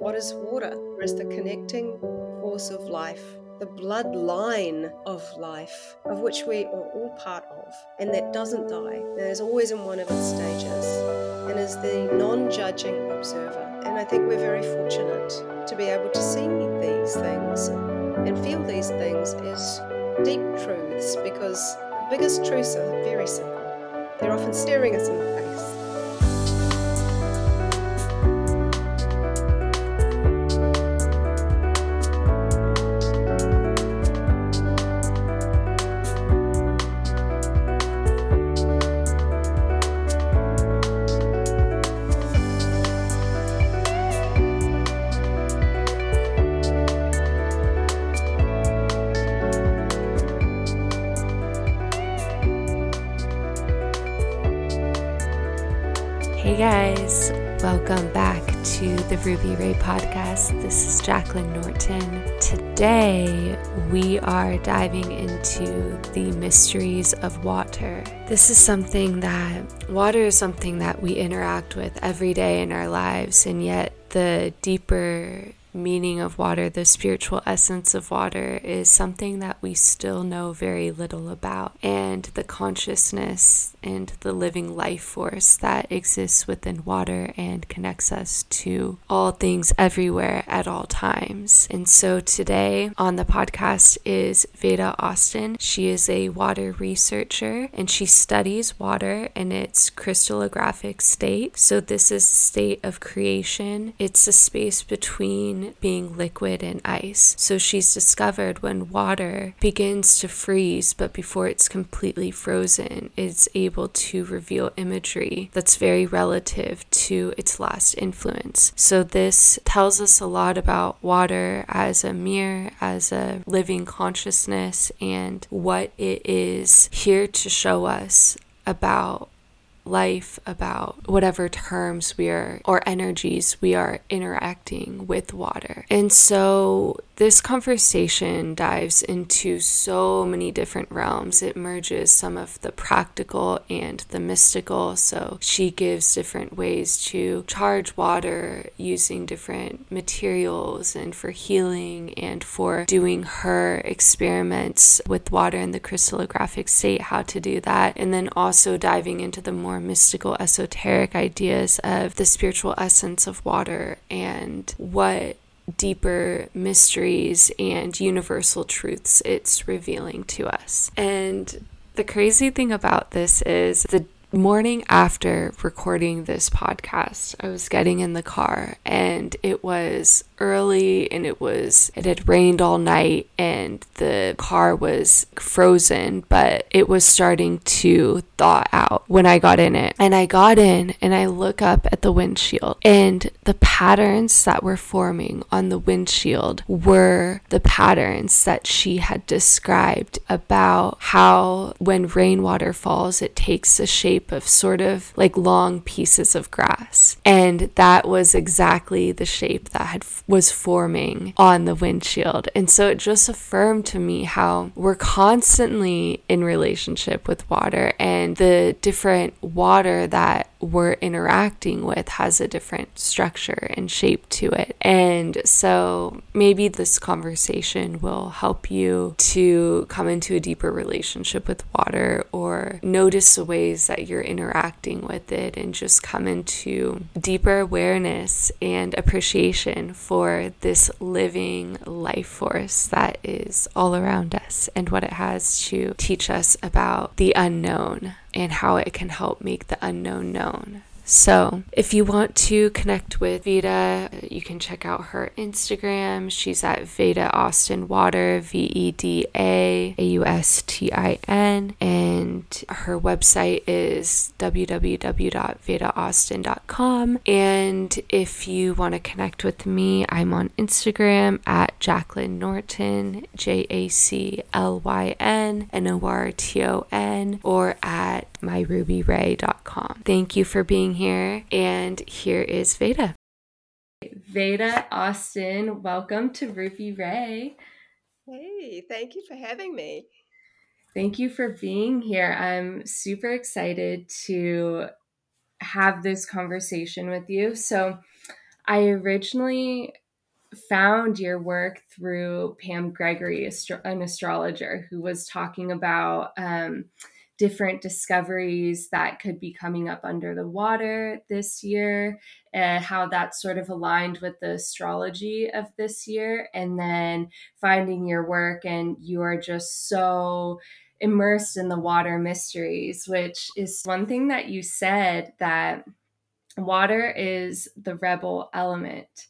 What is water? It is the connecting force of life, the bloodline of life, of which we are all part of, and that doesn't die, that is always in one of its stages, and is the non judging observer. And I think we're very fortunate to be able to see these things and feel these things as deep truths because the biggest truths are very simple. They're often staring us in the face. The Ray podcast. This is Jaclyn Norton. Today we are diving into the mysteries of water. This is something that water is something that we interact with every day in our lives, and yet the deeper meaning of water, the spiritual essence of water, is something that we still know very little about. And the consciousness and the living life force that exists within water and connects us to all things everywhere at all times. And so today on the podcast is Veda Austin. She is a water researcher and she studies water in its crystallographic state. So, this is state of creation, it's a space between being liquid and ice. So she's discovered when water begins to freeze, but before it's completely frozen, it's able to reveal imagery that's very relative to its last influence. So this tells us a lot about water as a mirror, as a living consciousness, and what it is here to show us about life about whatever terms we are or energies we are interacting with water. And so this conversation dives into so many different realms. It merges some of the practical and the mystical. So she gives different ways to charge water using different materials and for healing and for doing her experiments with water in the crystallographic state, how to do that. And then also diving into the more mystical, esoteric ideas of the spiritual essence of water and what deeper mysteries and universal truths it's revealing to us. And the crazy thing about this is the morning after recording this podcast, I was getting in the car and it was early and it was it had rained all night and the car was frozen but it was starting to thaw out when I got in it. And I got in and I look up at the windshield and the patterns that were forming on the windshield were the patterns that she had described about how when rainwater falls it takes the shape of sort of like long pieces of grass and that was exactly the shape that had was forming on the windshield. And so it just affirmed to me how we're constantly in relationship with water and the different water that we're interacting with has a different structure and shape to it. And so maybe this conversation will help you to come into a deeper relationship with water or notice the ways that you're interacting with it and just come into deeper awareness and appreciation for this living life force that is all around us and what it has to teach us about the unknown and how it can help make the unknown known. So, if you want to connect with Veda, you can check out her Instagram. She's at Veda Austin Water, V E D A A U S T I N. And her website is www.vedaaustin.com. And if you want to connect with me, I'm on Instagram at Jaclyn Norton, J A C L Y N N O R T O N, or at myrubyray.com. Thank you for being here, and here is Veda. Veda Austin, welcome to Ruby Ray. Hey, thank you for having me. Thank you for being here. I'm super excited to have this conversation with you. So, I originally found your work through Pam Gregory, an astrologer, who was talking about um, different discoveries that could be coming up under the water this year, and how that sort of aligned with the astrology of this year. And then finding your work, and you are just so immersed in the water mysteries, which is one thing that you said that water is the rebel element.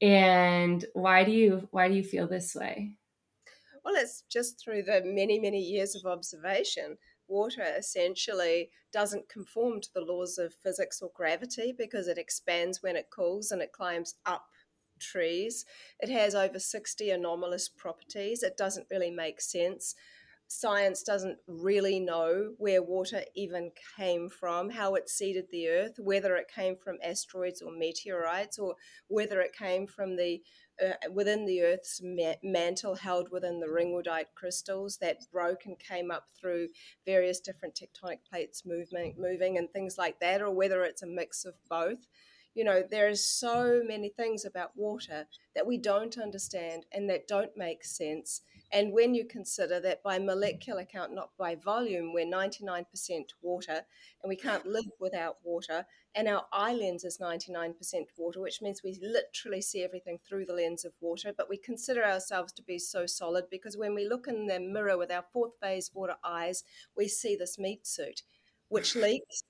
And why do you why do you feel this way? Well it's just through the many many years of observation water essentially doesn't conform to the laws of physics or gravity because it expands when it cools and it climbs up trees. It has over 60 anomalous properties. It doesn't really make sense. Science doesn't really know where water even came from, how it seeded the earth, whether it came from asteroids or meteorites, or whether it came from the uh, within the Earth's ma- mantle held within the ringwoodite crystals that broke and came up through various different tectonic plates moving, moving and things like that, or whether it's a mix of both. You know, there is so many things about water that we don't understand and that don't make sense and when you consider that by molecular count, not by volume, we're 99% water and we can't live without water, and our eye lens is 99% water, which means we literally see everything through the lens of water, but we consider ourselves to be so solid because when we look in the mirror with our fourth phase water eyes, we see this meat suit, which leaks.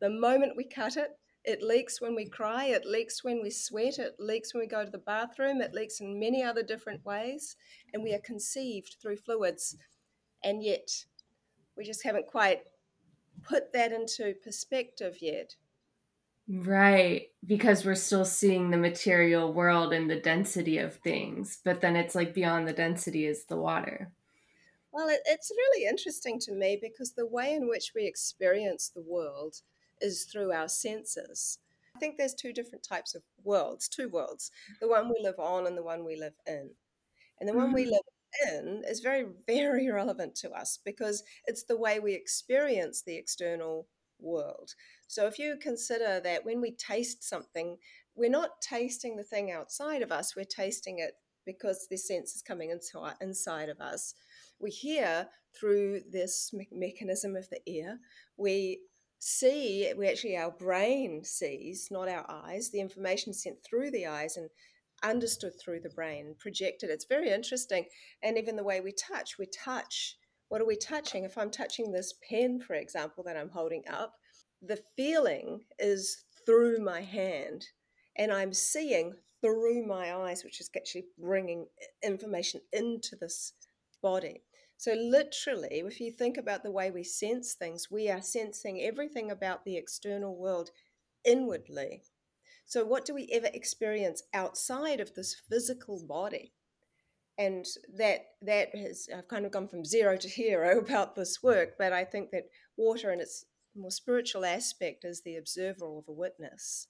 The moment we cut it, it leaks when we cry, it leaks when we sweat, it leaks when we go to the bathroom, it leaks in many other different ways, and we are conceived through fluids. And yet, we just haven't quite put that into perspective yet. Right, because we're still seeing the material world and the density of things, but then it's like beyond the density is the water. Well, it, it's really interesting to me because the way in which we experience the world is through our senses. I think there's two different types of worlds, two worlds the one we live on and the one we live in. And the mm-hmm. one we mm-hmm. live in is very, very relevant to us because it's the way we experience the external world. So if you consider that when we taste something, we're not tasting the thing outside of us, we're tasting it because the sense is coming into our, inside of us. We hear through this me- mechanism of the ear. We see, we actually, our brain sees, not our eyes, the information sent through the eyes and understood through the brain, projected. It's very interesting. And even the way we touch, we touch. What are we touching? If I'm touching this pen, for example, that I'm holding up, the feeling is through my hand and I'm seeing through my eyes, which is actually bringing information into this body. So, literally, if you think about the way we sense things, we are sensing everything about the external world inwardly. So, what do we ever experience outside of this physical body? And that that has I've kind of gone from zero to hero about this work, but I think that water and its more spiritual aspect is the observer or the witness.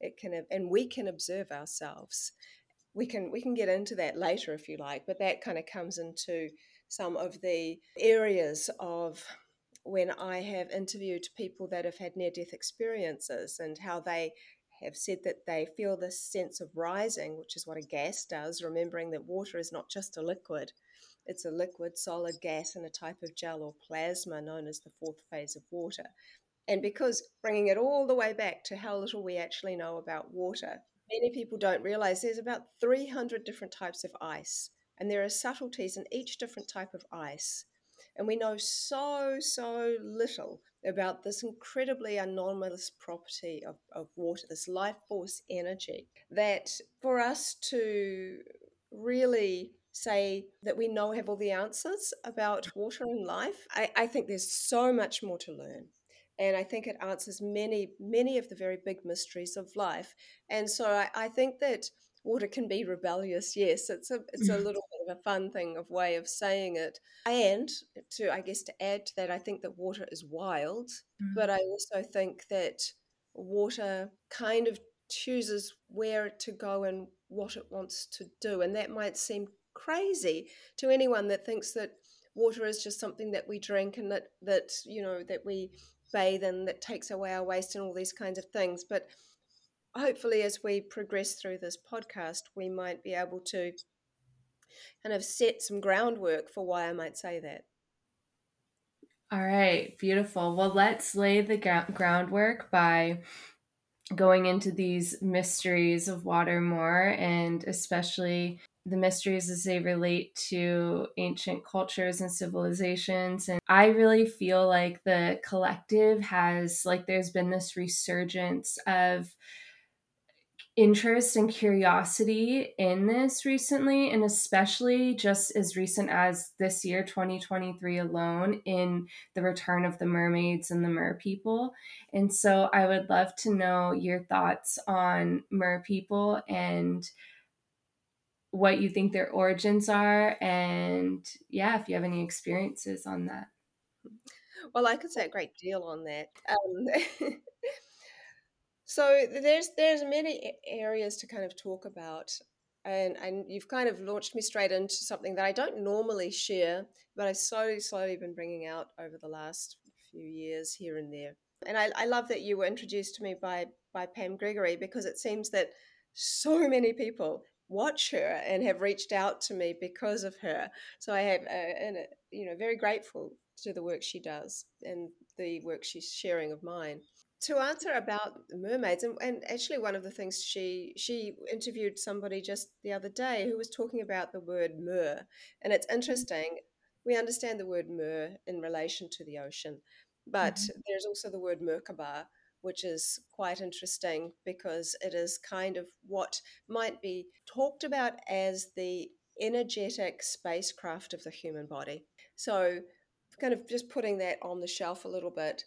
It can and we can observe ourselves. We can we can get into that later if you like, but that kind of comes into some of the areas of when I have interviewed people that have had near death experiences and how they have said that they feel this sense of rising, which is what a gas does, remembering that water is not just a liquid. It's a liquid, solid gas and a type of gel or plasma known as the fourth phase of water. And because bringing it all the way back to how little we actually know about water, many people don't realize there's about 300 different types of ice and there are subtleties in each different type of ice. And we know so, so little about this incredibly anomalous property of, of water, this life force energy, that for us to really say that we know have all the answers about water and life, I, I think there's so much more to learn and I think it answers many, many of the very big mysteries of life. And so I, I, think that water can be rebellious. Yes, it's a it's a mm. little bit of a fun thing of way of saying it. And to I guess to add to that, I think that water is wild, mm. but I also think that water kind of chooses where to go and what it wants to do, and that might seem crazy to anyone that thinks that water is just something that we drink and that that you know that we bathe in that takes away our waste and all these kinds of things but hopefully, as we progress through this podcast, we might be able to kind of set some groundwork for why I might say that. All right, beautiful. Well, let's lay the groundwork by going into these mysteries of water more and especially the mysteries as they relate to ancient cultures and civilizations. And I really feel like the collective has, like, there's been this resurgence of interest and curiosity in this recently, and especially just as recent as this year, 2023 alone, in the return of the mermaids and the mer people. And so I would love to know your thoughts on mer people and what you think their origins are, and yeah, if you have any experiences on that. Well, I could say a great deal on that. Um, So there's there's many areas to kind of talk about, and and you've kind of launched me straight into something that I don't normally share, but I've slowly slowly been bringing out over the last few years here and there. And I, I love that you were introduced to me by by Pam Gregory because it seems that so many people watch her and have reached out to me because of her. So I have, uh, and uh, you know, very grateful to the work she does and the work she's sharing of mine to answer about mermaids and, and actually one of the things she she interviewed somebody just the other day who was talking about the word mer and it's mm-hmm. interesting we understand the word mer in relation to the ocean but mm-hmm. there's also the word merkaba which is quite interesting because it is kind of what might be talked about as the energetic spacecraft of the human body so kind of just putting that on the shelf a little bit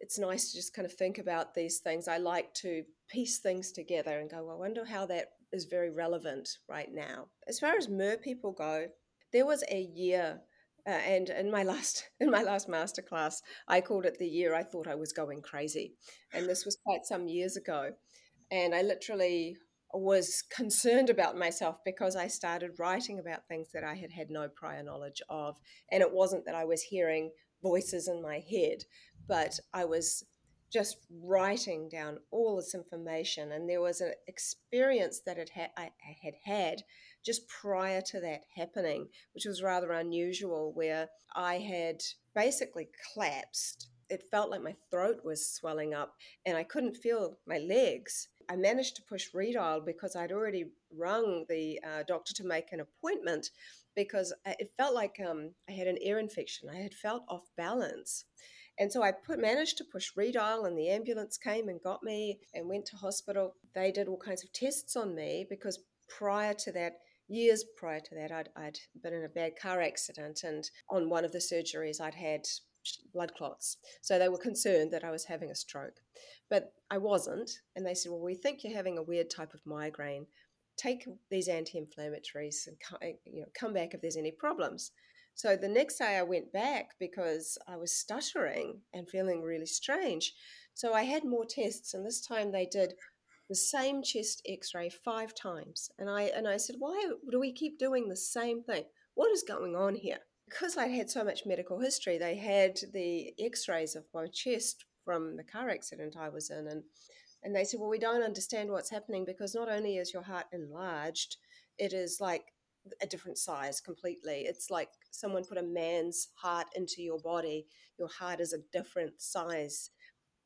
it's nice to just kind of think about these things. I like to piece things together and go, well, I wonder how that is very relevant right now. As far as mer people go, there was a year, uh, and in my last in my last masterclass, I called it the year I thought I was going crazy, and this was quite some years ago, and I literally was concerned about myself because I started writing about things that I had had no prior knowledge of, and it wasn't that I was hearing voices in my head but I was just writing down all this information and there was an experience that it ha- I had had just prior to that happening which was rather unusual where i had basically collapsed. It felt like my throat was swelling up and i couldn't feel my legs. I managed to push redial because i'd already rung the uh, doctor to make an appointment because uh, it felt like um, i had an ear infection. I had felt off balance and so I put, managed to push redial, and the ambulance came and got me and went to hospital. They did all kinds of tests on me because prior to that, years prior to that, I'd, I'd been in a bad car accident, and on one of the surgeries, I'd had blood clots. So they were concerned that I was having a stroke, but I wasn't. And they said, Well, we think you're having a weird type of migraine. Take these anti inflammatories and you know, come back if there's any problems. So the next day I went back because I was stuttering and feeling really strange. So I had more tests, and this time they did the same chest x-ray five times. And i and i said why do we keep doing the same thing? What is going on here? Because i had so much medical history they had the x-rays of my chest from the car accident i was in and and they said well we don't understand what's happening because not only is your heart enlarged it is like a different size completely. It's like someone put a man's heart into your body. Your heart is a different size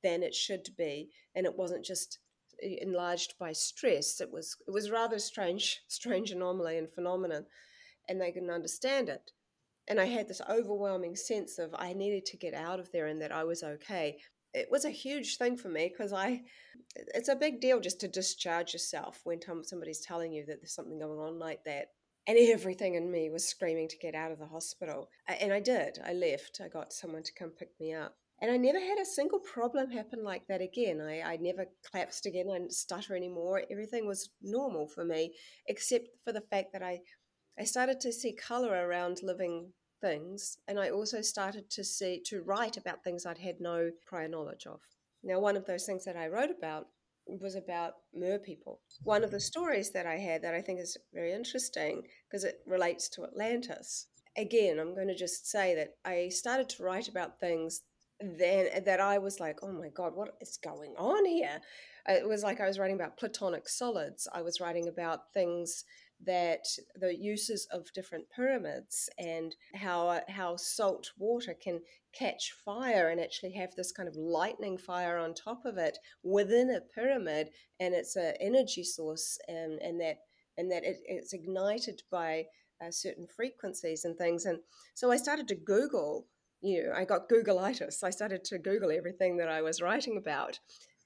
than it should be, and it wasn't just eh, enlarged by stress. It was it was rather strange, strange anomaly and phenomenon, and they couldn't understand it. And I had this overwhelming sense of I needed to get out of there and that I was okay. It was a huge thing for me because I, it's a big deal just to discharge yourself when somebody's telling you that there's something going on like that and everything in me was screaming to get out of the hospital. And I did. I left. I got someone to come pick me up. And I never had a single problem happen like that again. I, I never collapsed again. I didn't stutter anymore. Everything was normal for me, except for the fact that I, I started to see color around living things. And I also started to see, to write about things I'd had no prior knowledge of. Now, one of those things that I wrote about was about mer people. One of the stories that I had that I think is very interesting because it relates to Atlantis. Again, I'm going to just say that I started to write about things then that I was like, oh my God, what is going on here? It was like I was writing about platonic solids. I was writing about things that the uses of different pyramids and how how salt water can catch fire and actually have this kind of lightning fire on top of it within a pyramid and it's an energy source and and that and that it, it's ignited by uh, certain frequencies and things. And so I started to Google you know I got Googleitis. I started to Google everything that I was writing about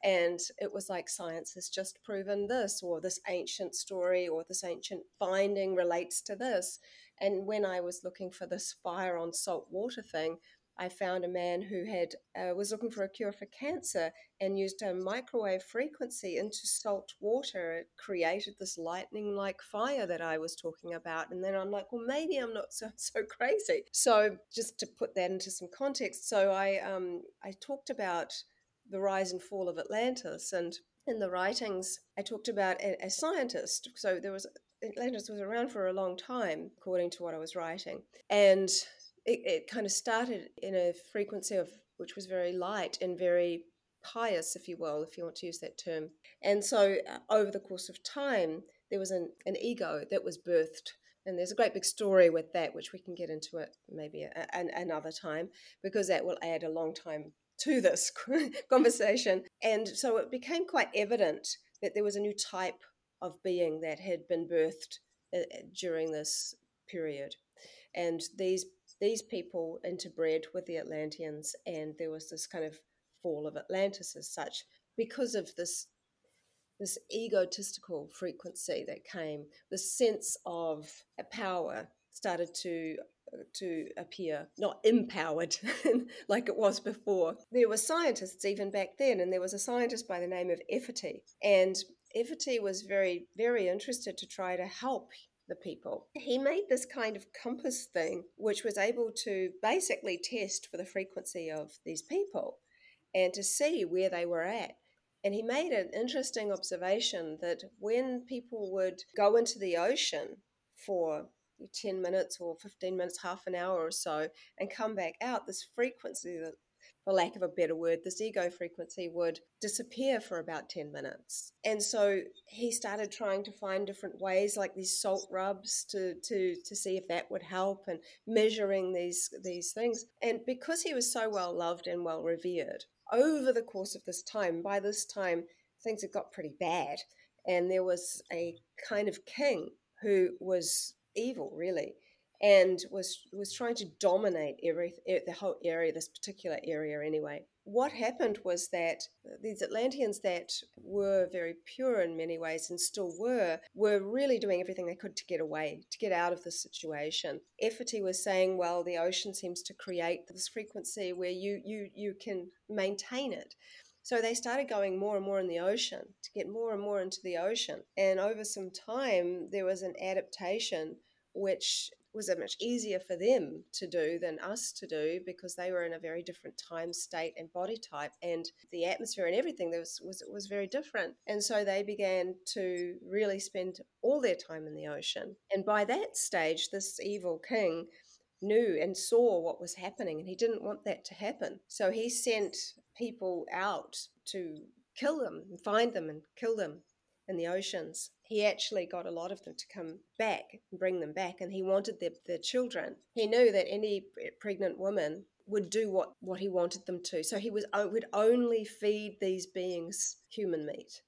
and it was like science has just proven this or this ancient story or this ancient finding relates to this. And when i was looking for this fire on salt water thing i found a man who had uh, was looking for a cure for cancer and used a microwave frequency into salt water. It created this lightning like fire that i was talking about and then i'm like well maybe i'm not so so crazy. So just to put that into some context so i um i talked about the rise and fall of Atlantis. And in the writings, I talked about a, a scientist. So there was Atlantis was around for a long time, according to what I was writing, and it, it kind of started in a frequency of which was very light and very pious, if you will, if you want to use that term. And so, uh, over the course of time, there was an, an ego that was birthed. And there's a great big story with that, which we can get into it maybe a, another time, because that will add a long time to this conversation. And so it became quite evident that there was a new type of being that had been birthed uh, uh, during this period. And these these people interbred with the Atlanteans, and there was this kind of fall of Atlantis as such because of this this egotistical frequency that came, the sense of power started to to appear not empowered like it was before. There were scientists even back then, and there was a scientist by the name of Efiti. And Efiti was very, very interested to try to help the people. He made this kind of compass thing, which was able to basically test for the frequency of these people and to see where they were at. And he made an interesting observation that when people would go into the ocean for 10 minutes or 15 minutes, half an hour or so, and come back out, this frequency, for lack of a better word, this ego frequency would disappear for about 10 minutes. And so he started trying to find different ways, like these salt rubs, to, to, to see if that would help and measuring these, these things. And because he was so well loved and well revered, over the course of this time, by this time, things had got pretty bad. And there was a kind of king who was evil, really, and was was trying to dominate every the whole area, this particular area anyway. What happened was that these Atlanteans that were very pure in many ways and still were, were really doing everything they could to get away, to get out of the situation. Efiti was saying, well, the ocean seems to create this frequency where you you you can maintain it. So they started going more and more in the ocean to get more and more into the ocean. And over some time, there was an adaptation which was much easier for them to do than us to do because they were in a very different time state and body type and the atmosphere and everything was was was very different. And so they began to really spend all their time in the ocean. And by that stage this evil king knew and saw what was happening and he didn't want that to happen. So he sent people out to kill them and find them and kill them in the oceans. He actually got a lot of them to come back and bring them back, and he wanted their, their children. He knew that any pregnant woman would do what, what he wanted them to. So he was would only feed these beings human meat.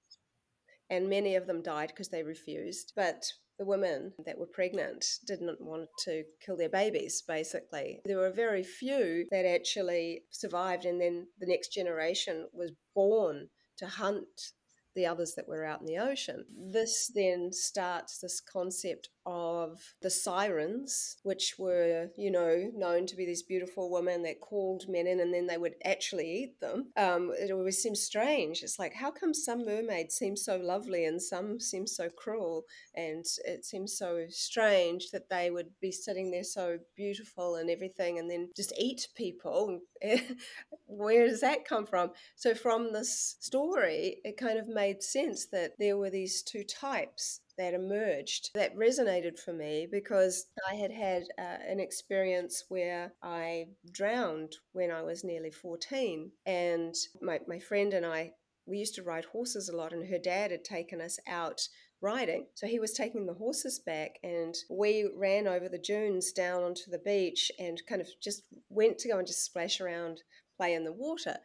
And many of them died because they refused. But the women that were pregnant didn't want to kill their babies, basically. There were very few that actually survived, and then the next generation was born to hunt the others that were out in the ocean. This then starts this concept of the sirens, which were, you know, known to be these beautiful women that called men in and then they would actually eat them. Um, it always seems strange. It's like, how come some mermaids seem so lovely and some seem so cruel? And it seems so strange that they would be sitting there so beautiful and everything and then just eat people. Where does that come from? So, from this story, it kind of made sense that there were these two types that emerged that resonated for me because I had had uh, an experience where I drowned when I was nearly 14. And my, my friend and I, we used to ride horses a lot, and her dad had taken us out riding. So he was taking the horses back, and we ran over the dunes down onto the beach and kind of just went to go and just splash around, play in the water.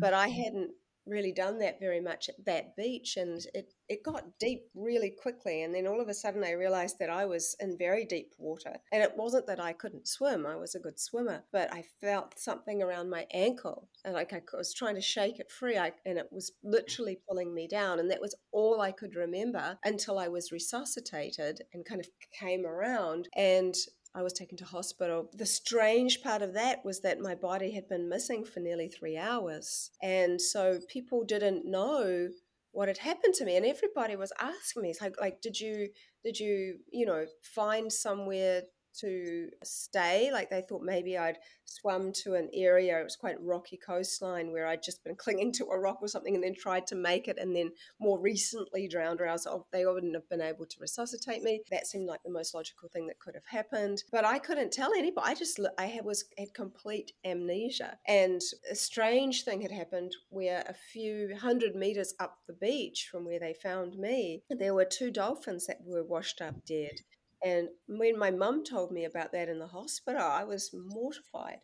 But I mm-hmm. hadn't really done that very much at that beach and it, it got deep really quickly and then all of a sudden i realized that i was in very deep water. And it wasn't that i couldn't swim i was a good swimmer but i felt something around my ankle and like i was trying to shake it free I, and it was literally pulling me down and that was all i could remember until i was resuscitated and kind of came around and I was taken to hospital. The strange part of that was that my body had been missing for nearly three hours. And so people didn't know what had happened to me. And everybody was asking me, it's like, like, did you, did you, you know, find somewhere to stay. Like they thought maybe I'd swum to an area, it was quite rocky coastline where I'd just been clinging to a rock or something and then tried to make it and then more recently drowned or else oh, they wouldn't have been able to resuscitate me. That seemed like the most logical thing that could have happened. But I couldn't tell anybody. I just, I was, had complete amnesia. And a strange thing had happened where a few hundred meters up the beach from where they found me, there were two dolphins that were washed up dead. And when my mum told me about that in the hospital, I was mortified.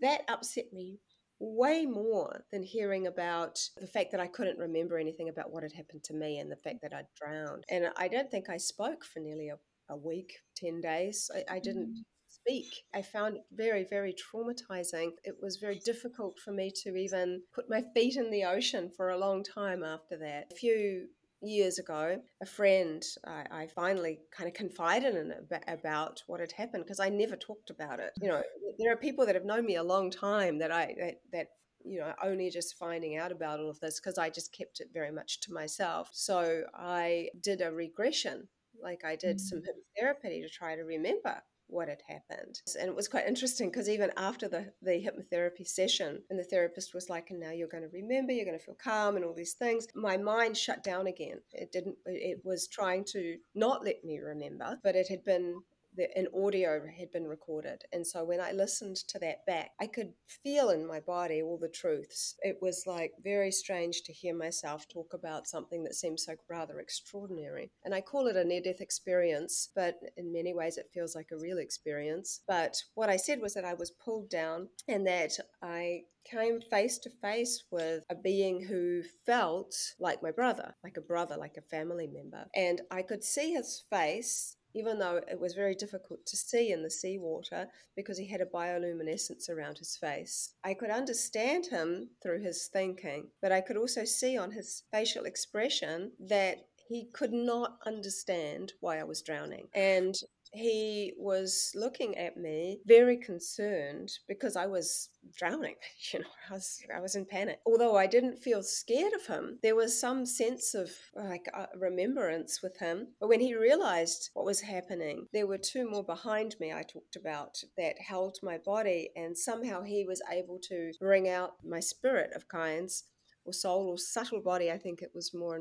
That upset me way more than hearing about the fact that I couldn't remember anything about what had happened to me and the fact that I'd drowned. And I don't think I spoke for nearly a, a week, 10 days. I, I didn't mm. speak. I found it very, very traumatizing. It was very difficult for me to even put my feet in the ocean for a long time after that. A few years ago, a friend, I, I finally kind of confided in about what had happened because I never talked about it. You know, there are people that have known me a long time that I that, that you know only just finding out about all of this because I just kept it very much to myself. So I did a regression, like I did some mm. hypnotherapy to try to remember what had happened. And it was quite interesting because even after the, the hypnotherapy session, and the therapist was like, and now you're going to remember, you're going to feel calm and all these things, my mind shut down again. It didn't, it was trying to not let me remember, but it had been the, an audio had been recorded. And so when I listened to that back, I could feel in my body all the truths. It was like very strange to hear myself talk about something that seems so rather extraordinary. And I call it a near death experience, but in many ways it feels like a real experience. But what I said was that I was pulled down and that I came face to face with a being who felt like my brother, like a brother, like a family member. And I could see his face even though it was very difficult to see in the seawater because he had a bioluminescence around his face. I could understand him through his thinking, but I could also see on his facial expression that he could not understand why I was drowning. And he was looking at me very concerned because I was drowning. You know, I was I was in panic. Although I didn't feel scared of him, there was some sense of like uh, remembrance with him. But when he realized what was happening, there were two more behind me. I talked about that held my body, and somehow he was able to bring out my spirit of kinds or soul or subtle body. I think it was more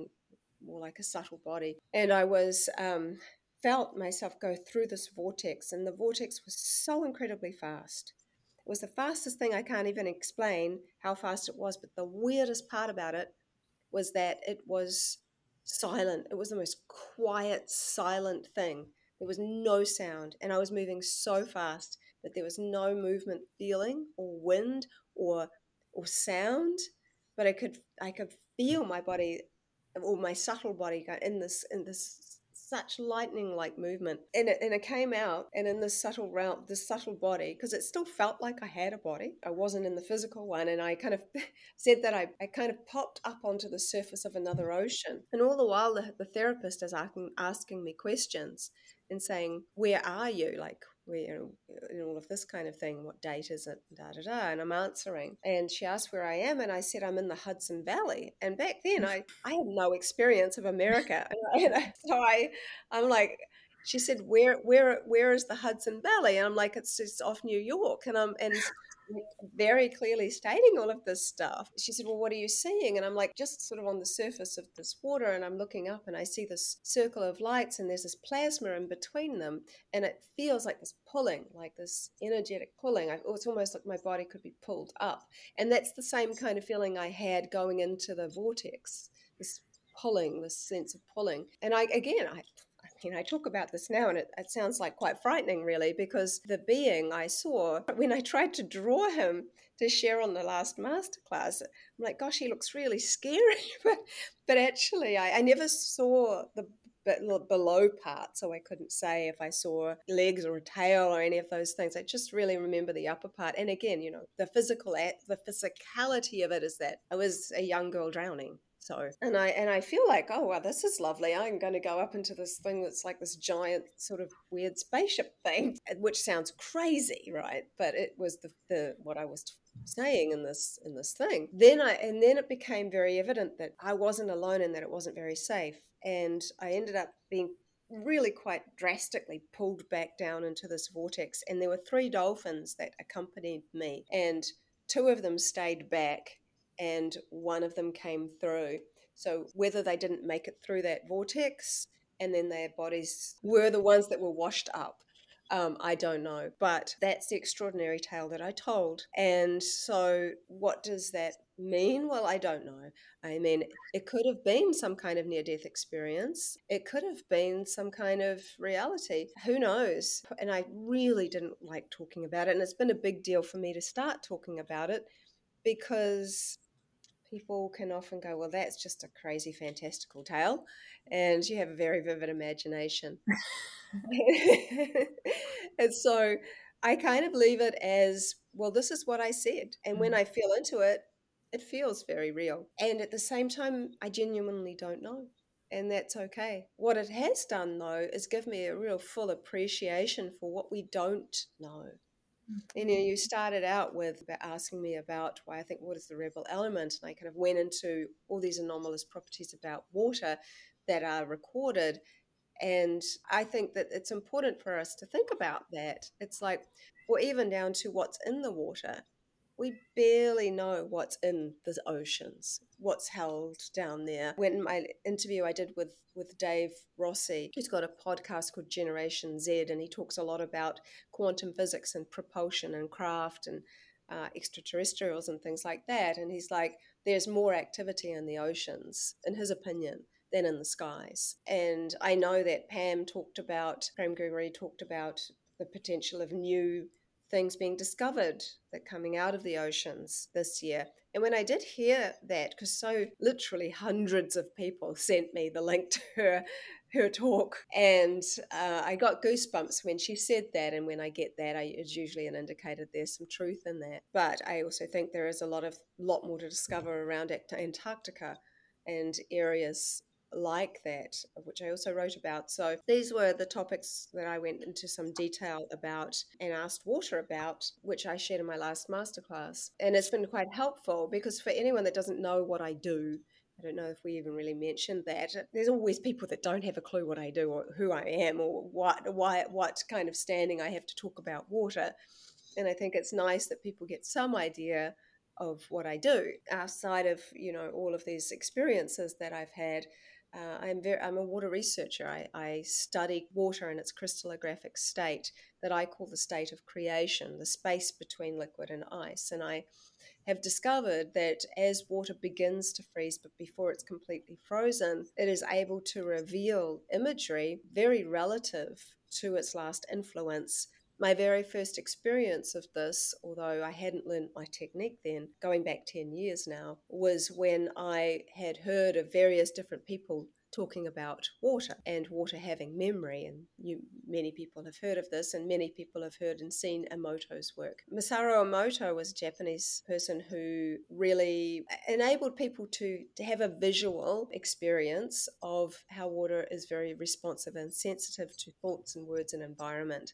more like a subtle body. And I was um, felt myself go through this vortex, and the vortex was so incredibly fast. It was the fastest thing I can't even explain how fast it was, but the weirdest part about it was that it was silent. It was the most quiet, silent thing. There was no sound, and I was moving so fast that there was no movement feeling or wind or or sound, but I could I could feel my body or my subtle body in this in this such lightning like movement. And it, and it came out and in this subtle realm this subtle body because it still felt like i had a body. I wasn't in the physical one and i kind of said that I, I kind of popped up onto the surface of another ocean. And all the while the, the therapist is asking, asking me questions and saying where are you? Like where and all of this kind of thing. What date is it? Da da da. And I'm answering, and she asked where I am, and I said I'm in the Hudson Valley. And back then, I I had no experience of America, and I, so I I'm like. She said, "Where, where, where is the Hudson Valley?" And I'm like, "It's just off New York." And I'm, and very clearly stating all of this stuff. She said, Well, what are you seeing? And I'm like, Just sort of on the surface of this water. And I'm looking up and I see this circle of lights and there's this plasma in between them. And it feels like this pulling, like this energetic pulling. It's almost like my body could be pulled up. And that's the same kind of feeling I had going into the vortex. This pulling, this sense of pulling. And I, again, I, you know, I talk about this now and it, it, sounds like quite frightening, really, because the being I saw, when I tried to draw him to share on the last masterclass, I'm like, gosh, he looks really scary. but, but actually, I, I never saw the below part, so I couldn't say if I saw legs or a tail or any of those things. I just really remember the upper part. And again, you know, the physical, the physicality of it is that I was a young girl drowning so, and I and I feel like, oh wow, this is lovely. I'm going to go up into this thing that's like this giant sort of weird spaceship thing, which sounds crazy, right? But it was the, the what I was saying in this in this thing. Then I and then it became very evident that I wasn't alone and that it wasn't very safe. And I ended up being really quite drastically pulled back down into this vortex. And there were three dolphins that accompanied me, and two of them stayed back and one of them came through. So whether they didn't make it through that vortex and then their bodies were the ones that were washed up. Um, I don't know, but that's the extraordinary tale that I told. And so, what does that mean? Well, I don't know. I mean, it could have been some kind of near death experience, it could have been some kind of reality. Who knows? And I really didn't like talking about it. And it's been a big deal for me to start talking about it because people can often go, well, that's just a crazy, fantastical tale. And you have a very vivid imagination. and so I kind of leave it as, well, this is what I said. And when mm-hmm. I feel into it, it feels very real. And at the same time, I genuinely don't know. And that's okay. What it has done, though, is give me a real full appreciation for what we don't know you know, you started out with asking me about why I think water is the rebel element, and I kind of went into all these anomalous properties about water that are recorded. And I think that it's important for us to think about that. It's like, or even down to what's in the water we barely know what's in the oceans, what's held down there. When my interview I did with with Dave Rossi, he's got a podcast called Generation Z, and he talks a lot about quantum physics and propulsion and craft and uh, extraterrestrials and things like that. And he's like, there's more activity in the oceans, in his opinion, than in the skies. And I know that Pam talked about, Pam Gregory talked about the potential of new things being discovered that coming out of the oceans this year. And when I did hear that, because so literally hundreds of people sent me the link to her her talk, and uh, I got goosebumps when she said that. And when I get that, I, it's usually an indicator there's some truth in that. But I also think there is a lot of lot more to discover around Antarctica and areas like that, which I also wrote about. So these were the topics that I went into some detail about and asked Water about, which I shared in my last masterclass. And it's been quite helpful because for anyone that doesn't know what I do, I don't know if we even really mentioned that. There's always people that don't have a clue what I do or who I am or what why what kind of standing I have to talk about water. And I think it's nice that people get some idea of what I do outside of, you know, all of these experiences that I've had. Uh, I'm very, I'm a water researcher. I, I study water in its crystallographic state that I call the state of creation, the space between liquid and ice. And I have discovered that as water begins to freeze, but before it's completely frozen, it is able to reveal imagery very relative to its last influence my very first experience of this, although I hadn't learned my technique then, going back 10 years now, was when I had heard of various different people talking about water and water having memory. And you, many people have heard of this, and many people have heard and seen Emoto's work. Masaru Emoto was a Japanese person who really enabled people to, to have a visual experience of how water is very responsive and sensitive to thoughts and words and environment.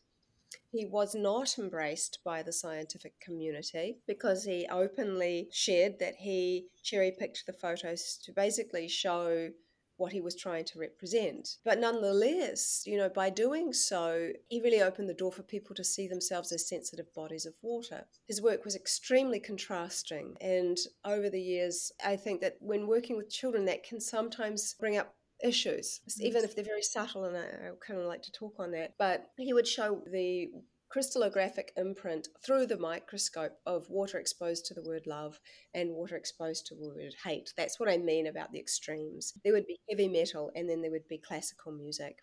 He was not embraced by the scientific community because he openly shared that he cherry picked the photos to basically show what he was trying to represent. But nonetheless, you know, by doing so, he really opened the door for people to see themselves as sensitive bodies of water. His work was extremely contrasting. And over the years, I think that when working with children, that can sometimes bring up issues, mm-hmm. even if they're very subtle, and I, I kind of like to talk on that. But he would show the crystallographic imprint through the microscope of water exposed to the word love and water exposed to the word hate. That's what I mean about the extremes. There would be heavy metal and then there would be classical music.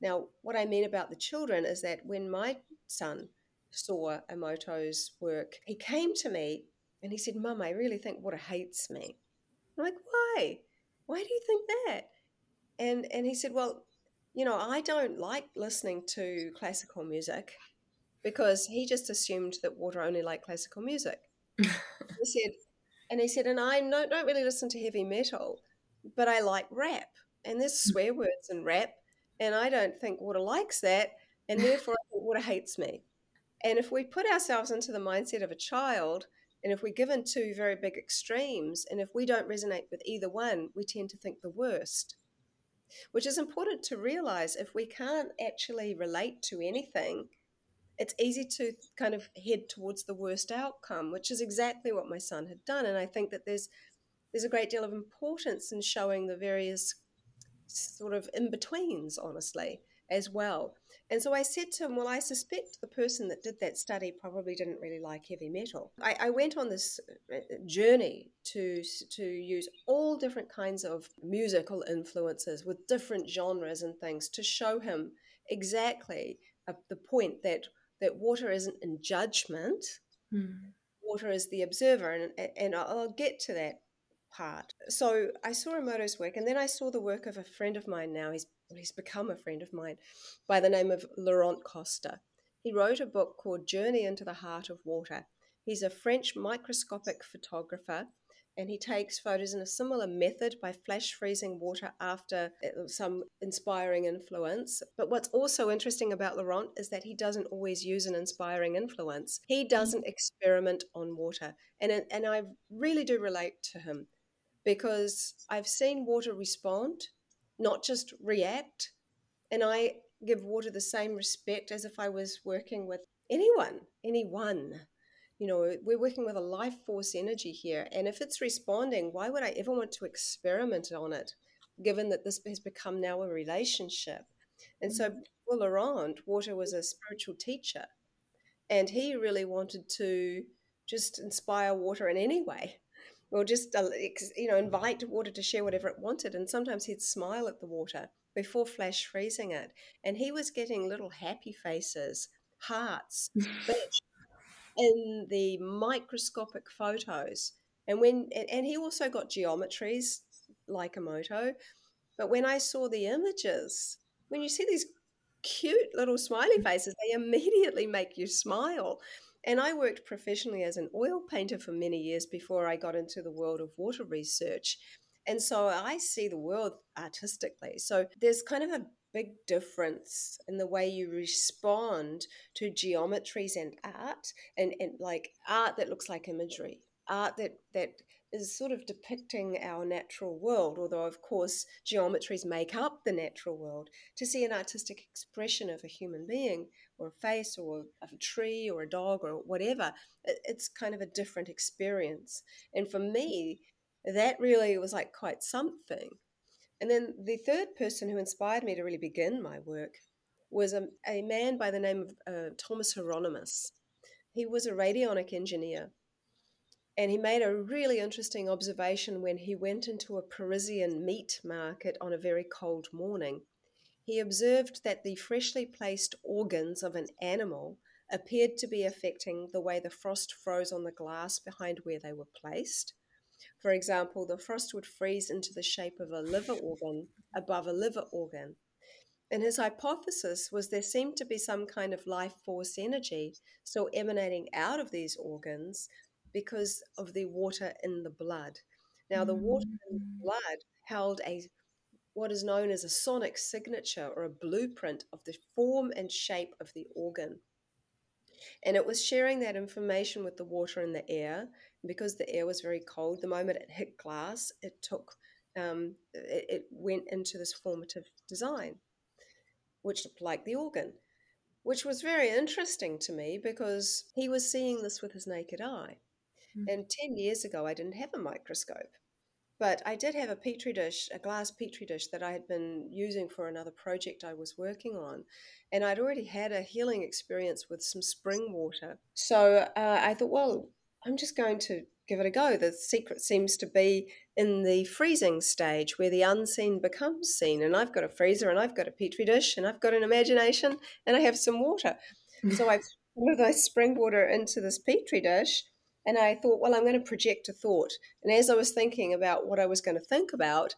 Now, what I mean about the children is that when my son saw Emoto's work, he came to me and he said, Mum, I really think water hates me. I'm like, why? Why do you think that? And and he said, Well, you know, I don't like listening to classical music because he just assumed that water only liked classical music. he said, and he said, and I no, don't really listen to heavy metal, but I like rap, and there's mm. swear words in rap, and I don't think water likes that, and therefore water hates me. And if we put ourselves into the mindset of a child, and if we're given two very big extremes, and if we don't resonate with either one, we tend to think the worst. Which is important to realize if we can't actually relate to anything, it's easy to kind of head towards the worst outcome, which is exactly what my son had done. And I think that there's there's a great deal of importance in showing the various sort of in betweens, honestly, as well. And so I said to him, Well, I suspect the person that did that study probably didn't really like heavy metal. I, I, went on this uh, journey to, to use all different kinds of musical influences with different genres and things to show him exactly uh, the point that that water isn't in judgment. Mm. Water is the observer, and, and I'll get to that part. So I saw Emoto's work, and then I saw the work of a friend of mine now. He's, he's become a friend of mine by the name of Laurent Costa. He wrote a book called Journey into the Heart of Water. He's a French microscopic photographer and he takes photos in a similar method by flash freezing water after uh, some inspiring influence. But what's also interesting about Laurent is that he doesn't always use an inspiring influence. He doesn't experiment on water. And, and I really do relate to him because I've seen water respond, not just react. And I give water the same respect as if I was working with anyone, anyone you know, we're working with a life force energy here. And if it's responding, why would I ever want to experiment on it, given that this has become now a relationship? And so, mm-hmm. for Laurent, water was a spiritual teacher. And he really wanted to just inspire water in any way or just uh, you know invite water to share whatever it wanted and sometimes he'd smile at the water before flash freezing it and he was getting little happy faces hearts in the microscopic photos. And when and he also got geometries like Emoto But when I saw the images, when you see these cute little smiley faces, they immediately make you smile. And I worked professionally as an oil painter for many years before I got into the world of water research. And so I see the world artistically. So there's kind of a big difference in the way you respond to geometries and art and, and like art that looks like imagery art that that is sort of depicting our natural world although of course geometries make up the natural world to see an artistic expression of a human being or a face or a tree or a dog or whatever it's kind of a different experience and for me that really was like quite something and then the third person who inspired me to really begin my work was a, a man by the name of uh, Thomas Hieronymus. He was a radionic engineer. And he made a really interesting observation when he went into a Parisian meat market on a very cold morning. He observed that the freshly placed organs of an animal appeared to be affecting the way the frost froze on the glass behind where they were placed. For example, the frost would freeze into the shape of a liver organ above a liver organ. And his hypothesis was there seemed to be some kind of life force energy still emanating out of these organs because of the water in the blood. Now, the water in the mm. blood held a what is known as a sonic signature or a blueprint of the form and shape of the organ. And it was sharing that information with the water in the air because the air was very cold, the moment it hit glass, it took um, it, it went into this formative design, which looked like the organ, which was very interesting to me because he was seeing this with his naked eye. Mm. And 10 years ago, I didn't have a microscope. But I did have a petri dish, a glass petri dish that I had been using for another project I was working on. And I'd already had a healing experience with some spring water. So uh, I thought, well, I'm just going to give it a go. The secret seems to be in the freezing stage where the unseen becomes seen. And I've got a freezer and I've got a petri dish and I've got an imagination and I have some water. so I put the spring water into this petri dish and I thought, well, I'm going to project a thought. And as I was thinking about what I was going to think about,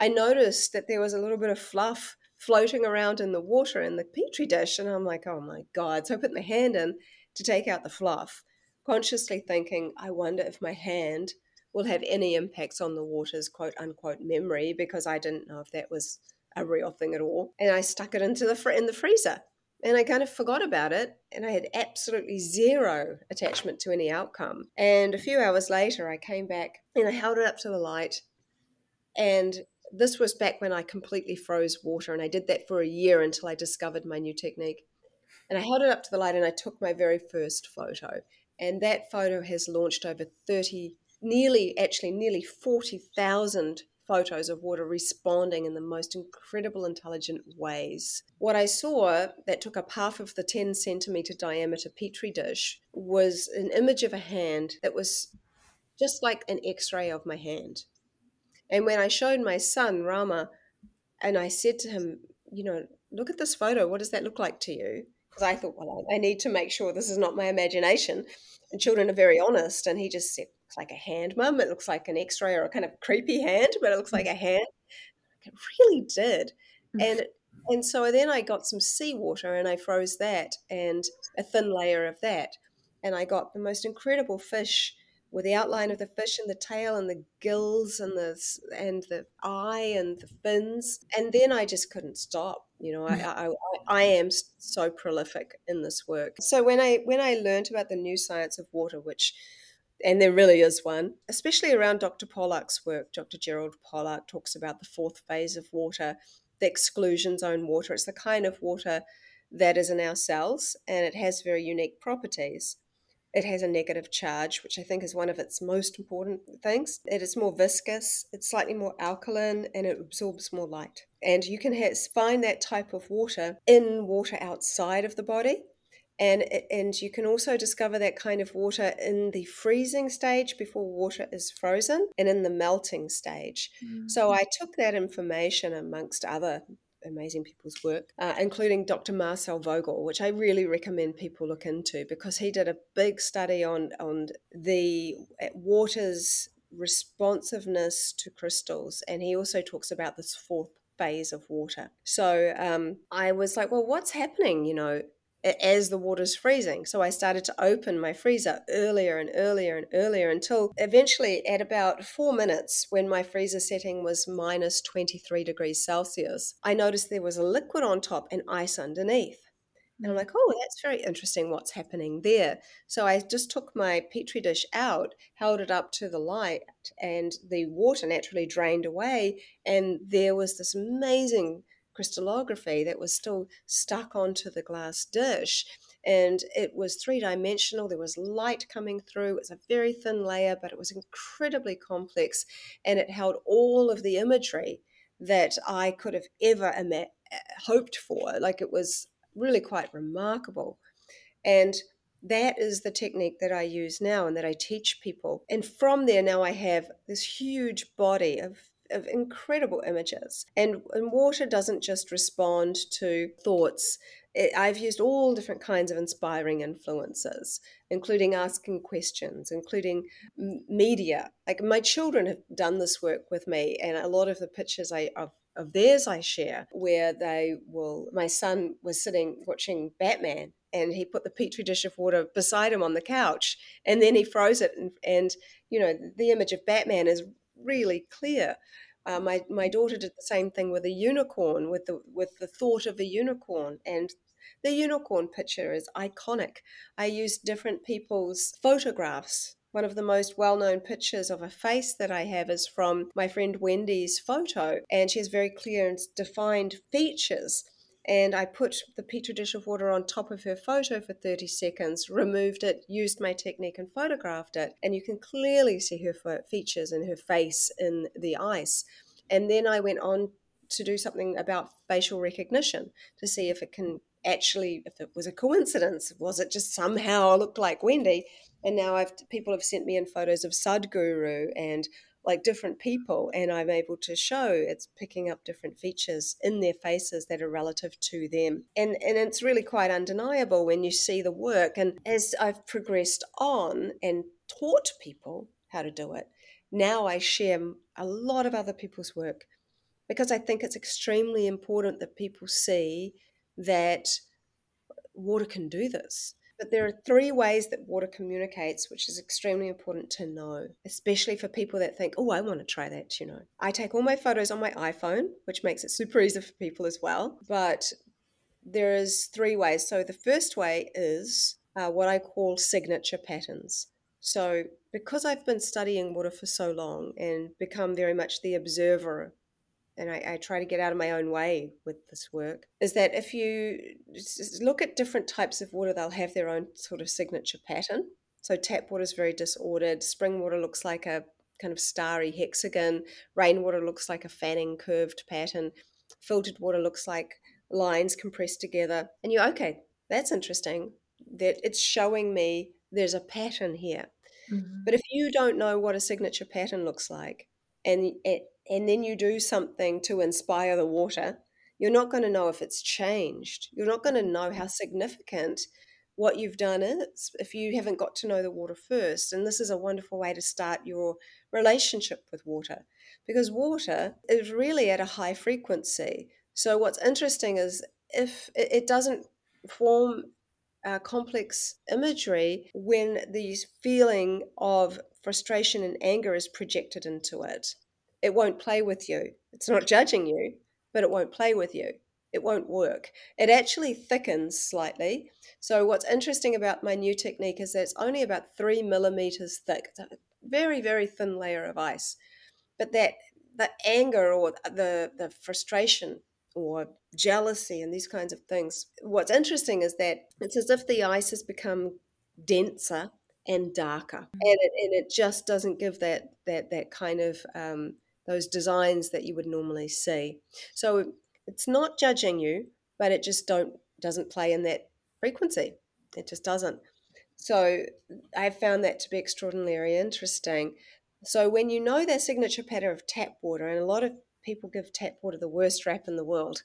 I noticed that there was a little bit of fluff floating around in the water in the petri dish. And I'm like, oh my God. So I put my hand in to take out the fluff, consciously thinking, I wonder if my hand will have any impacts on the water's quote unquote memory because I didn't know if that was a real thing at all. And I stuck it into the fr- in the freezer and I kind of forgot about it and I had absolutely zero attachment to any outcome. And a few hours later, I came back and I held it up to the light. And this was back when I completely froze water, and I did that for a year until I discovered my new technique. And I held it up to the light and I took my very first photo. And that photo has launched over 30, nearly, actually, nearly 40,000 photos of water responding in the most incredible intelligent ways. What I saw that took up half of the 10 centimeter diameter petri dish was an image of a hand that was just like an x ray of my hand. And when I showed my son, Rama, and I said to him, you know, look at this photo, what does that look like to you? Because I thought, well, I need to make sure this is not my imagination. And children are very honest. And he just said, looks like a hand, mum. It looks like an X-ray or a kind of creepy hand, but it looks like a hand. It really did, mm. and and so then I got some seawater and I froze that and a thin layer of that, and I got the most incredible fish with the outline of the fish and the tail and the gills and the and the eye and the fins and then I just couldn't stop you know I, I, I am so prolific in this work so when I when I learned about the new science of water which and there really is one, especially around Dr. Pollack's work. Dr. Gerald Pollack talks about the fourth phase of water, the exclusion zone water. It's the kind of water that is in our cells and it has very unique properties. It has a negative charge, which I think is one of its most important things. It is more viscous, it's slightly more alkaline, and it absorbs more light. And you can find that type of water in water outside of the body and and you can also discover that kind of water in the freezing stage before water is frozen and in the melting stage mm-hmm. so i took that information amongst other amazing people's work uh, including dr marcel vogel which i really recommend people look into because he did a big study on on the uh, water's responsiveness to crystals and he also talks about this fourth phase of water. So um, I was like, well, what's happening? You know, as the water's freezing. So I started to open my freezer earlier and earlier and earlier until eventually, at about four minutes, when my freezer setting was minus 23 degrees Celsius, I noticed there was a liquid on top and ice underneath. And I'm mm. like, oh, that's very interesting what's happening there. So I just took my petri dish out, held it up to the light, and the water naturally drained away. And there was this amazing crystallography that was still stuck onto the glass dish. And it was three dimensional. There was light coming through. It was a very thin layer, but it was incredibly complex. And it held all of the imagery that I could have ever ima- eh, hoped for. Like it was really quite remarkable. And that is the technique that I use now and that I teach people. And from there, now I have this huge body of of incredible images. And, and water doesn't just respond to thoughts. It, I've used all different kinds of inspiring influences, including asking questions, including media. Like my children have done this work with me, and a lot of the pictures I of, of theirs I share, where they will. My son was sitting watching Batman, and he put the petri dish of water beside him on the couch, and then he froze it, and, and you know the image of Batman is really clear. Uh, my my daughter did the same thing with a unicorn, with the with the thought of a unicorn, and the unicorn picture is iconic. I used different people's photographs One of the most well known pictures of a face that I have is from my friend Wendy's photo, and she has very clear and defined features. And I put the petri dish of water on top of her photo for 30 seconds, removed it, used my technique, and photographed it. And you can clearly see her features and her face in the ice. And then I went on to do something about facial recognition to see if it can actually if it was a coincidence was it just somehow looked like wendy and now i've people have sent me in photos of sadhguru and like different people and i'm able to show it's picking up different features in their faces that are relative to them and and it's really quite undeniable when you see the work and as i've progressed on and taught people how to do it now i share a lot of other people's work because I think it's extremely important that people see that water can do this. But there are three ways that water communicates, which is extremely important to know, especially for people that think, oh, I want to try that, you know. I take all my photos on my iPhone, which makes it super easy for people as well. But there is three ways. So the first way is uh, what I call signature patterns. So because I've been studying water for so long and become very much the observer and I, I, try to get out of my own way with this work, is that if you look at different types of water, they'll have their own sort of signature pattern. So tap water is very disordered. Spring water looks like a kind of starry hexagon. Rainwater looks like a fanning curved pattern. Filtered water looks like lines compressed together. And you okay, that's interesting. That it's showing me there's a pattern here. Mm-hmm. But if you don't know what a signature pattern looks like, and it, and then you do something to inspire the water, you're not going to know if it's changed. You're not going to know how significant what you've done is if you haven't got to know the water first. And this is a wonderful way to start your relationship with water because water is really at a high frequency. So, what's interesting is if it doesn't form uh, complex imagery when the feeling of frustration and anger is projected into it it won't play with you. It's not judging you, but it won't play with you. It won't work. It actually thickens slightly. So, what's interesting about my new technique is that it's only about three millimeters thick. It's a very, very thin layer of ice. But that the anger or the, the frustration or jealousy and these kinds of things, what's interesting is that it's as if the ice has become denser and darker, and it, and it just doesn't give that that that kind of um, those designs that you would normally see. So it's not judging you, but it just don't doesn't play in that frequency. It just doesn't. So I've found that to be extraordinarily interesting. So when you know that signature pattern of tap water, and a lot of people give tap water the worst rap in the world,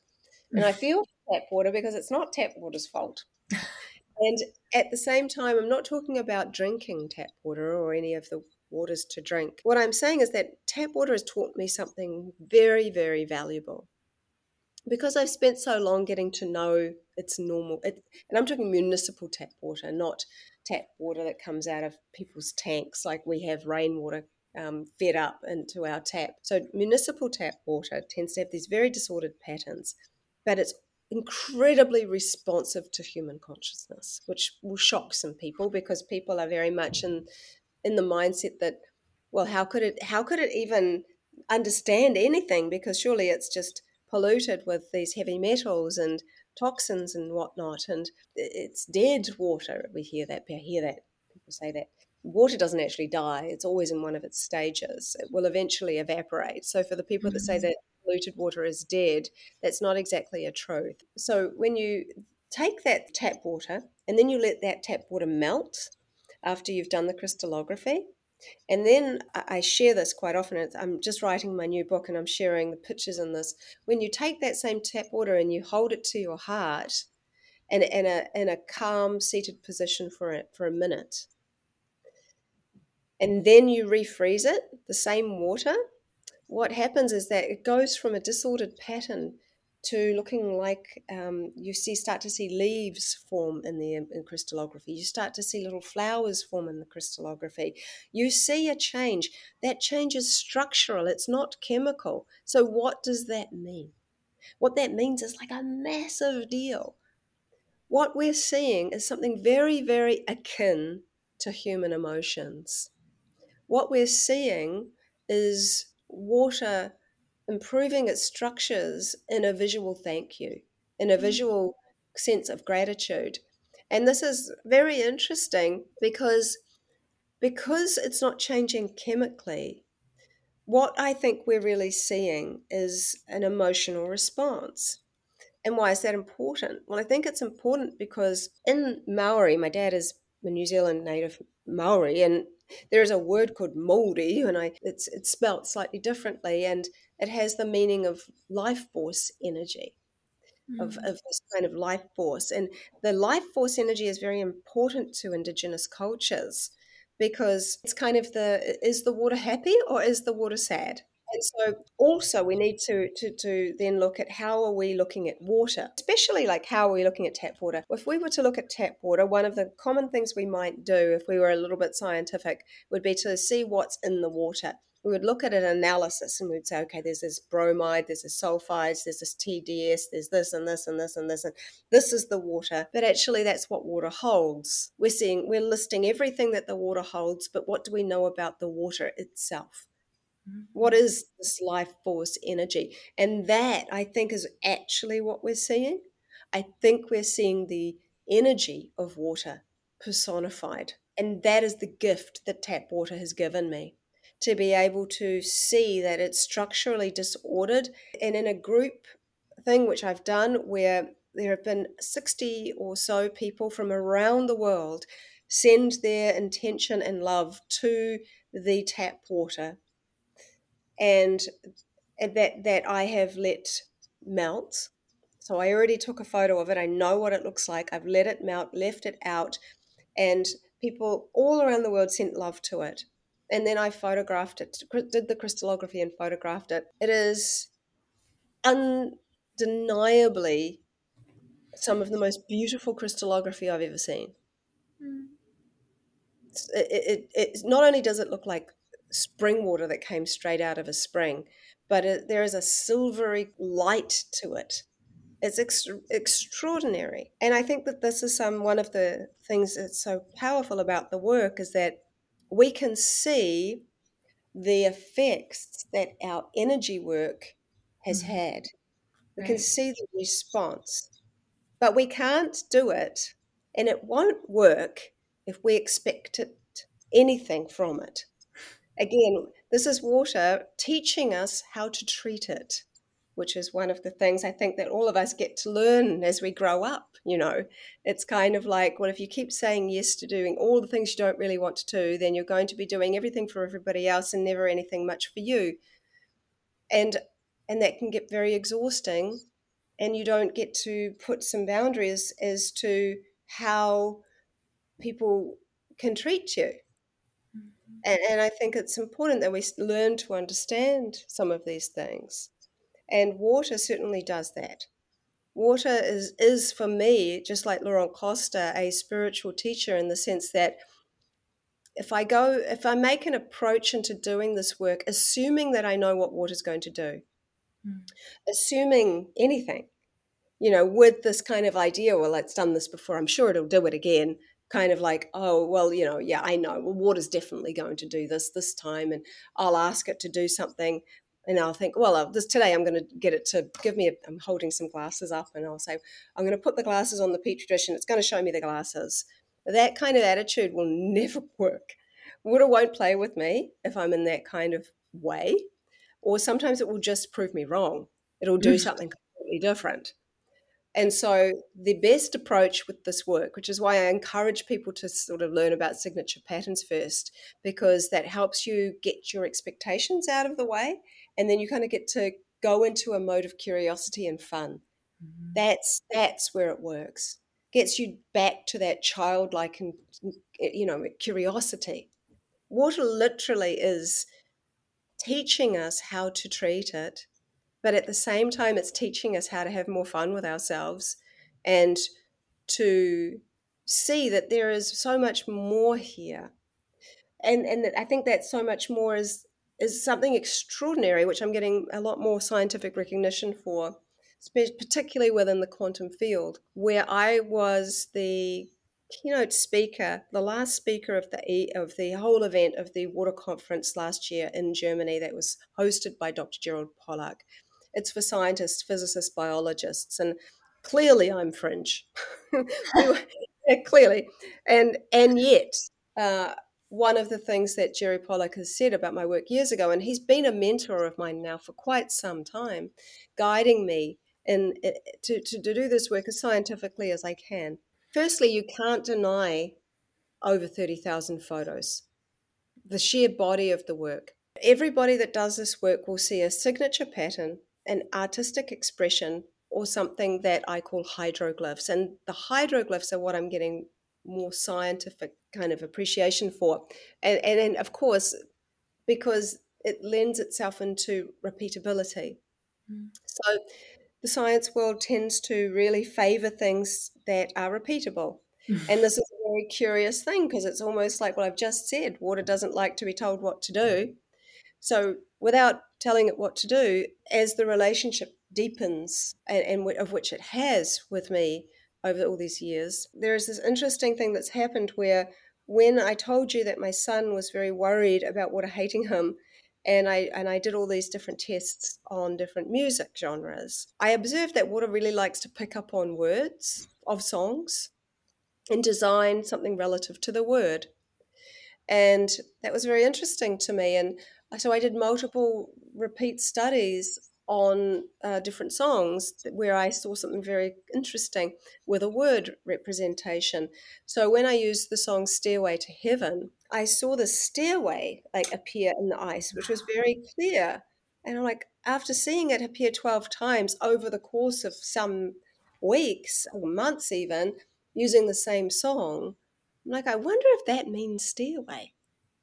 and I feel tap water because it's not tap water's fault. And at the same time, I'm not talking about drinking tap water or any of the waters to drink. What I'm saying is that tap water has taught me something very, very valuable. Because I've spent so long getting to know its normal, it, and I'm talking municipal tap water, not tap water that comes out of people's tanks like we have rainwater um, fed up into our tap. So, municipal tap water tends to have these very disordered patterns, but it's incredibly responsive to human consciousness, which will shock some people because people are very much in in the mindset that well how could it how could it even understand anything because surely it's just polluted with these heavy metals and toxins and whatnot and it's dead water we hear that we hear that people say that water doesn't actually die it's always in one of its stages it will eventually evaporate so for the people mm-hmm. that say mm-hmm. that polluted water is dead that's not exactly a truth so when you take that tap water and then you let that tap water melt after you've done the crystallography. And then I share this quite often. I'm just writing my new book and I'm sharing the pictures in this. When you take that same tap water and you hold it to your heart and in a, in a calm, seated position for a, for a minute, and then you refreeze it, the same water, what happens is that it goes from a disordered pattern to looking like um, you see start to see leaves form in the in crystallography. You start to see little flowers form in the crystallography. You see a change. That change is structural. It's not chemical. So what does that mean? What that means is like a massive deal. What we're seeing is something very very akin to human emotions. What we're seeing is water improving its structures in a visual thank you, in a mm. visual sense of gratitude. And this is very interesting because because it's not changing chemically, what I think we're really seeing is an emotional response. And why is that important? Well, I think it's important because in Maori, my dad is a New Zealand native Maori, and there is a word called mauri, and I it's it's spelt slightly differently, and it has the meaning of life force energy of, mm. of this kind of life force. And the life force energy is very important to Indigenous cultures because it's kind of the is the water happy or is the water sad? And so also we need to, to, to then look at how are we looking at water, especially like how are we looking at tap water? If we were to look at tap water, one of the common things we might do if we were a little bit scientific would be to see what's in the water we would look at an analysis and we'd say, okay, there's this bromide, there's this sulfides, there's this TDS, there's this and this and this and this, and this is the water. But actually, that's what water holds. We're seeing, we're listing everything that the water holds, but what do we know about the water itself? What mm-hmm. this life force energy? And that, I think, is actually what we're seeing. I think we're seeing the energy of water personified. And that is the gift that tap water has given me to be able to see that it's structurally disordered. And in a group thing, which I've done, where there have been 60 or so people from around the world send their intention and love to the tap water and that that I have let melt. So I already took a photo of it. I know what it looks like. I've let it melt, left it out, and people all around the world sent love to it and then I photographed it, did the crystallography and photographed it. It is undeniably some of the most beautiful crystallography I've ever seen. Mm. It, it, it, not only does it look like spring water that came straight out of a spring, but it, there is a silvery light to it. It's ex- extraordinary, and I think that this is some one of the things that's so powerful about the work is that we can see the effects that our energy work has mm-hmm. had. We right. can see the response, but we can't do it, and it won't work if we expect it, anything from it. Again, this is water teaching us how to treat it which is one of the things I think that all of us get to learn as we grow up. You know, it's kind of like, well, if you keep saying yes to doing all the things you don't really want to do, then you're going to be doing everything for everybody else and never anything much for you. And and that can get very exhausting and you don't get to put some boundaries as to how people can treat you. Mm-hmm. And, and I think it's important that we learn to understand some of these things. And water certainly does that. Water is, is for me, just like Laurent Costa, a spiritual teacher in the sense that if I go, if I make an approach into doing this work, assuming that I know what water is going to do, mm. assuming anything, you know, with this kind of idea, well, it's done this before, I'm sure it'll do it again. Kind of like, oh, well, you know, yeah, I know. Well, water's definitely going to do this this time, and I'll ask it to do something and I'll think, well, I'll, this today I'm going to get it to give me. A, I'm holding some glasses up, and I'll say, I'm going to put the glasses on the petri dish, and it's going to show me the glasses. That kind of attitude will never work. Water won't play with me if I'm in that kind of way, or sometimes it will just prove me wrong. It'll do mm. something completely different. And so, the best approach with this work, which is why I encourage people to sort of learn about signature patterns first, because that helps you get your expectations out of the way and then you kind of get to go into a mode of curiosity and fun. Mm-hmm. That's that's where it works. Gets you back to that childlike and you know curiosity. Water literally is teaching us how to treat it, but at the same time, it's teaching us how to have more fun with ourselves and to see that there is so much more here. And and I think that so much more is is something extraordinary, which I'm getting a lot more scientific recognition for, particularly within the quantum field, where I was the keynote speaker, the last speaker of the of the whole event of the water conference last year in Germany that was hosted by Dr. Gerald Pollack. It's for scientists, physicists, biologists, and clearly I'm fringe. clearly, and and yet. Uh, one of the things that Jerry Pollack has said about my work years ago, and he's been a mentor of mine now for quite some time, guiding me in, eh, to, to, to do this work as scientifically as I can. Firstly, you can't deny over 30,000 photos, the sheer body of the work. Everybody that does this work will see a signature pattern, an artistic expression, or something that I call hydroglyphs. And the hydroglyphs are what I'm getting more scientific kind of appreciation for. And, and, and of course, because it lends itself into repeatability. Mm. So the science world tends to really favor things that are repeatable. and this is a very curious thing because it's almost like, well, I've just said water doesn't like to be told what to do. So without telling it what to do, as the relationship deepens, and, and of which it has with me over all these years, there is this interesting thing that's happened where when I told you that my son was very worried about water hating him, and I and I did all these different tests on different music genres. I observed that water really likes to pick up on words of songs and design something relative to the word. And that was very interesting to me. And so I did multiple repeat studies on uh, different songs where I saw something very interesting with a word representation. So when I used the song Stairway to Heaven, I saw the stairway like appear in the ice, which was very clear. And I'm like, after seeing it appear 12 times over the course of some weeks or months, even using the same song, I'm like, I wonder if that means stairway.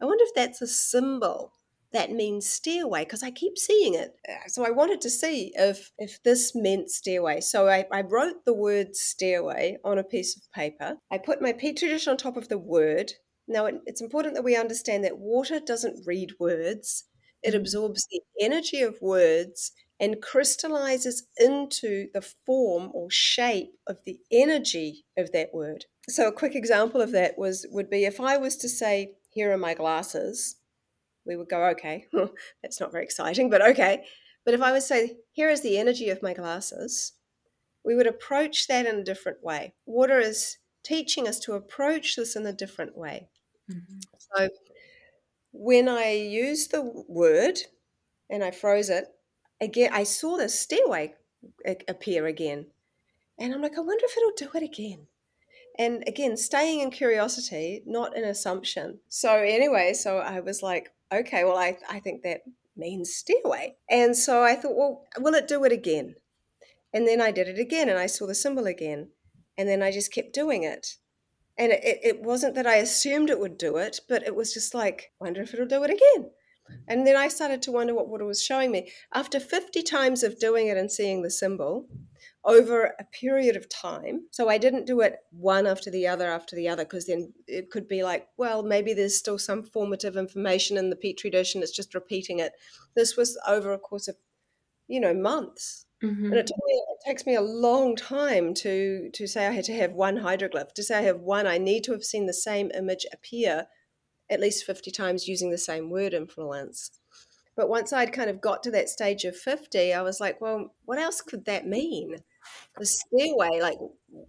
I wonder if that's a symbol that means stairway because I keep seeing it. Uh, so I wanted to see if if this meant stairway. So I, I wrote the word stairway on a piece of paper. I put my petri dish on top of the word now, it's important that we understand that water doesn't read words, it mm. absorbs the energy of words and crystallizes into the form or shape of the energy of that word. So a quick example of that was would be if I was to say, here are my glasses, we would go, okay, well, that's not very exciting, but okay. But if I would say, here is the energy of my glasses, we would approach that in a different way. Water is teaching us to approach this in a different way. Mm-hmm. So when I used the word and I froze it, again, I saw the stairway appear again. And I'm like, I wonder if it'll do it again. And again, staying in curiosity, not an assumption. So, anyway, so I was like, okay, well, I, I think that means stairway. And so I thought, well, will it do it again? And then I did it again and I saw the symbol again. And then I just kept doing it and it, it wasn't that I assumed it would do it, but it was just like, wonder if it'll do it again. And then I started to wonder what water was showing me. After 50 times of doing it and seeing the symbol over a period of time, so I didn't do it one after the other after the other, because then it could be like, well, maybe there's still some formative information in the petri dish and it's just repeating it. This was over a course of, you know, months. Mm-hmm. And it, me, it, takes me a long time to to say I had to have one hydroglyph. To say I have one, I need to have seen the same image appear at least 50 times using the same word influence. But once I'd kind of got to that stage of 50, I was like, well, what else could that mean? The stairway, like,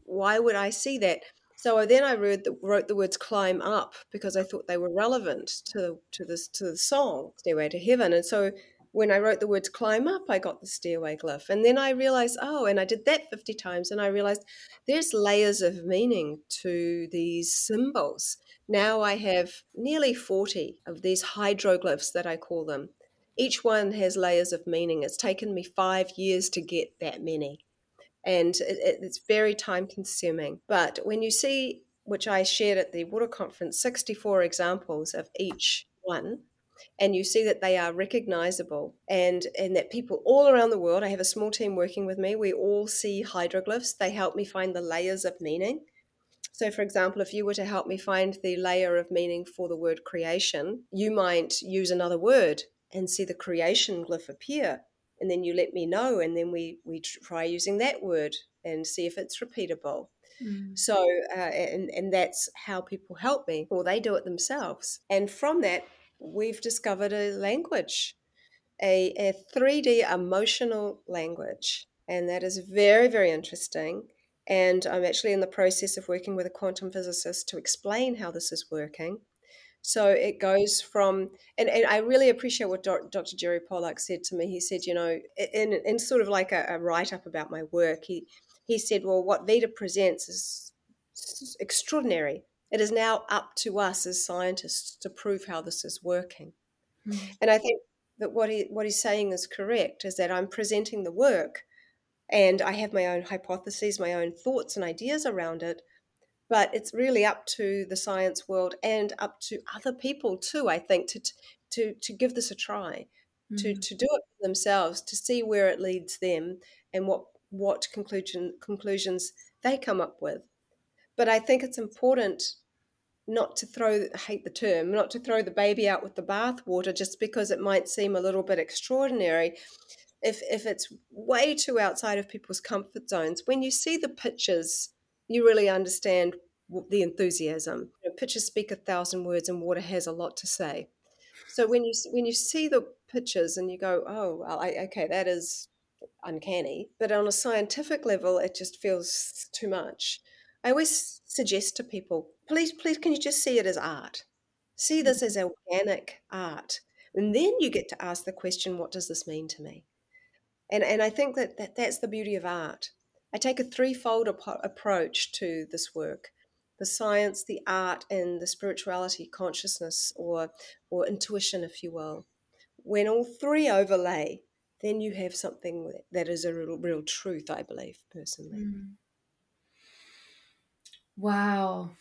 why would I see that? So then I wrote the, wrote the words "climb up" because I thought they were relevant to to this to the song "Stairway to Heaven," and so when I wrote the words climb up, I got the stairway glyph. And then I realized, oh, and I did that 50 times, and I realized there's layers of meaning to these symbols. Now I have nearly 40 of these hydroglyphs that I call them. Each one has layers of meaning. It's taken me five years to get that many. And it, it's very time consuming. But when you see, which I shared at the water conference, 64 examples of each one, and you see that they are recognizable and and that people all around the world i have a small team working with me we all see hydroglyphs they help me find the layers of meaning. So for example if you were to help me find the layer of meaning for the word creation you might use another word and see the creation glyph appear and then you let me know and then we we try using that word and see if it's repeatable. Mm. So, uh, and, and that's how people help me, or they do it themselves. And from that, we've discovered a language, a, a 3D emotional language. And that is very, very interesting. And I'm actually in the process of working with a quantum physicist to explain how this is working. So it goes from, and, and I really appreciate what Dr. Jerry Pollack said to me. He said, you know, in, in sort of like a, a write up about my work, he, he said, well, what Veda presents is extraordinary. It is now up to us as scientists to prove how this is working. Mm-hmm. And I think that what he what he's saying is correct, is that I'm presenting the work and I have my own hypotheses, my own thoughts and ideas around it. But it's really up to the science world and up to other people too, I think, to to to give this a try, mm-hmm. to to do it themselves, to see where it leads them and what what conclusion conclusions they come up with. But I think it's important not to throw I hate the term, not to throw the baby out with the bathwater just because it might seem a little bit extraordinary. If if it's way too outside of people's comfort zones, when you see the pictures, you really understand the enthusiasm. You know, pictures speak a thousand words, and water has a lot to say. So when you when you see the pictures and you go, oh, well, I, okay, that is uncanny. But on a scientific level, it just feels too much. I always suggest to people, please, please, can you just see it as art? See this as organic art. And then you get to ask the question, what does this mean to me? And, and I think that, that that's the beauty of art. I take a threefold ap- approach to this work the science, the art, and the spirituality, consciousness, or, or intuition, if you will. When all three overlay, then you have something that is a real, real truth, I believe, personally. Mm. Wow.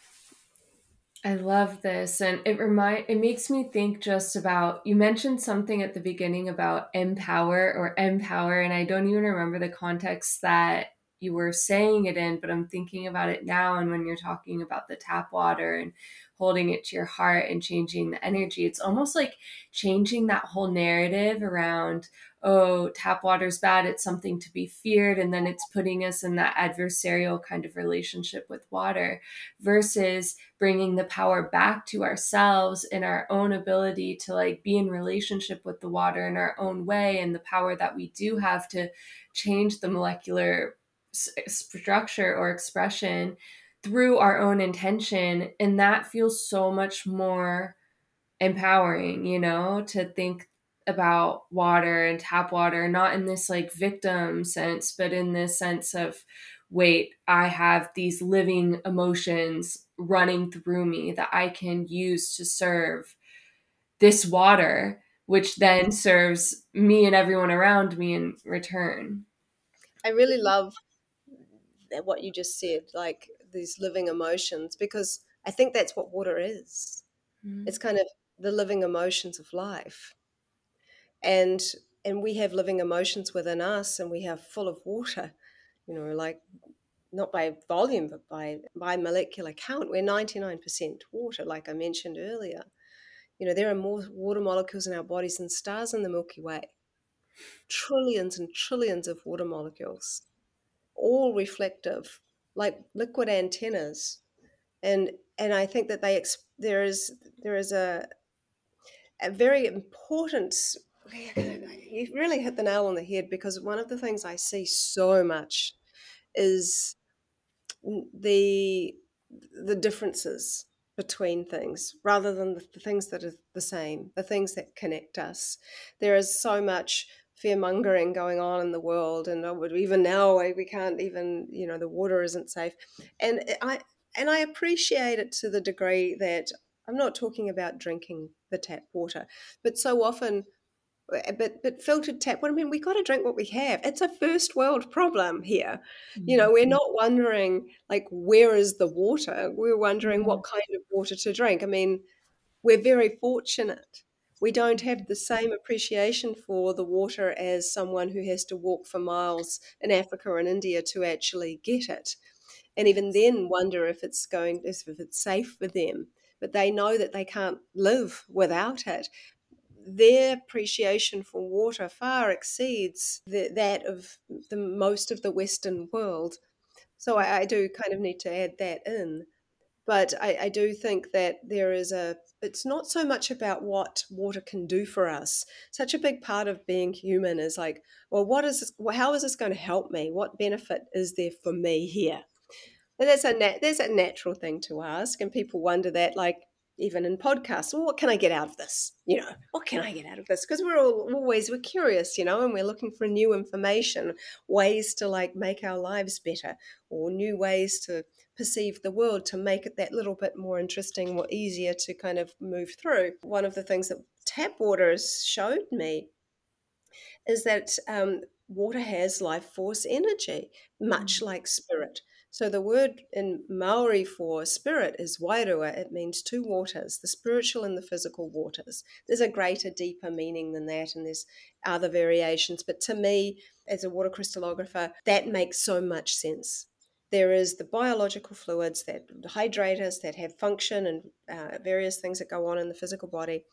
I love this and it remind it makes me think just about you mentioned something at the beginning about empower or empower and I don't even remember the context that you were saying it in but I'm thinking about it now and when you're talking about the tap water and holding it to your heart and changing the energy it's almost like changing that whole narrative around oh, tap water's bad, it's something to be feared, and then it's putting us in that adversarial kind of relationship with water versus bringing the power back to ourselves in our own ability to like be in relationship with the water in our own way and the power that we do have to change the molecular structure or expression through our own intention and that feels so much more empowering you know to think about water and tap water, not in this like victim sense, but in this sense of, wait, I have these living emotions running through me that I can use to serve this water, which then serves me and everyone around me in return. I really love what you just said, like these living emotions, because I think that's what water is. Mm-hmm. It's kind of the living emotions of life. And and we have living emotions within us and we have full of water you know like not by volume but by by molecular count. We're 99% water like i mentioned earlier. You know there are more water molecules in our bodies than stars in the milky way. Trillions and trillions of water molecules all reflective like liquid antennas and and i think that they there is there is a a very important you really hit the nail on the head because one of the things I see so much is the the differences between things rather than the, the things that are the same, the things that connect us. There is so much fear mongering going on in the world, and even now we can't even you know the water isn't safe, and I and I appreciate it to the degree that I'm not talking about drinking the tap water, but so often Eh, but but filtered tap what i mean we got to drink what we have it's a first world problem here mm-hmm. you know we're mm-hmm. not wondering like where is the water we're wondering mm-hmm. what kind of water to drink i mean we're very fortunate we don't have the same appreciation for the water as someone who has to walk for miles in africa and india to actually get it and even then wonder if it's going if it's safe for them but they know that they can't live without it their appreciation for water far exceeds the, that of the most of the Western world. So I, I do kind of need to add that in. But I, I do think that there is a, it's not so much about what water can do for us. Such a big part of being human is like, well, what is this, how is this going to help me? What benefit is there for me here? And that's a nat- there's a natural thing to ask, and people wonder that, like even in podcasts, well, what can I get out of this? You know, what can I get out of this? Because we're all always we're curious, you know, and we're looking for new information, ways to like make our lives better, or new ways to perceive the world to make it that little bit more interesting or easier to kind of move through. One of the things that tap water has showed me is that um, water has life force energy, much mm. like spirit. So the word in Maori for spirit is wairua. It means two waters, the spiritual and the physical waters. There's a greater, deeper meaning than that, and there's other variations. But to me, as a water crystallographer, that makes so much sense. There is the biological fluids that hydrate us, that have function and uh, various things that go on in the physical body.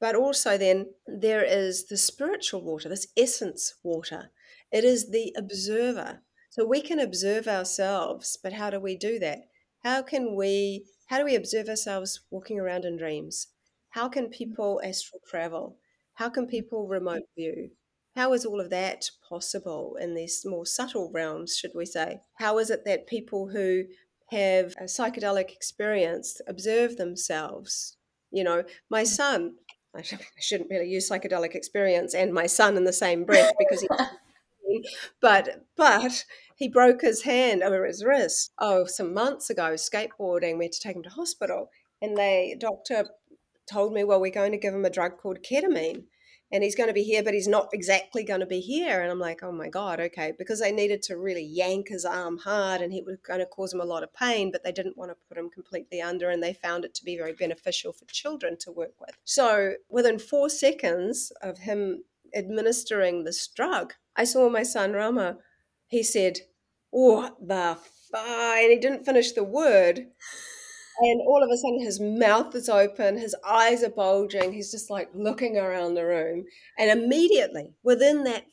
But also, then, there is the spiritual water, this essence water. It is the observer so we can observe ourselves, but how do we do that? How can we how do we observe ourselves walking around in dreams? How can people astral travel? How can people remote view? How is all of that possible in these more subtle realms, should we say? How is it that people who have a psychedelic experience observe themselves? You know, my mm. son, I shouldn't really use psychedelic experience and my son in the same breath because he but but he broke his hand over his wrist oh some months ago skateboarding we had to take him to hospital and they doctor told me well we're going to give him a drug called ketamine and he's going to be here but he's not exactly going to be here and i'm like oh my god okay because they needed to really yank his arm hard and it was going to cause him a lot of pain but they didn't want to put him completely under and they found it to be very beneficial for children to work with so within four seconds of him administering this drug I saw my son Rama. He said, What the fuck? And he didn't finish the word. And all of a sudden, his mouth is open, his eyes are bulging. He's just like looking around the room. And immediately, within that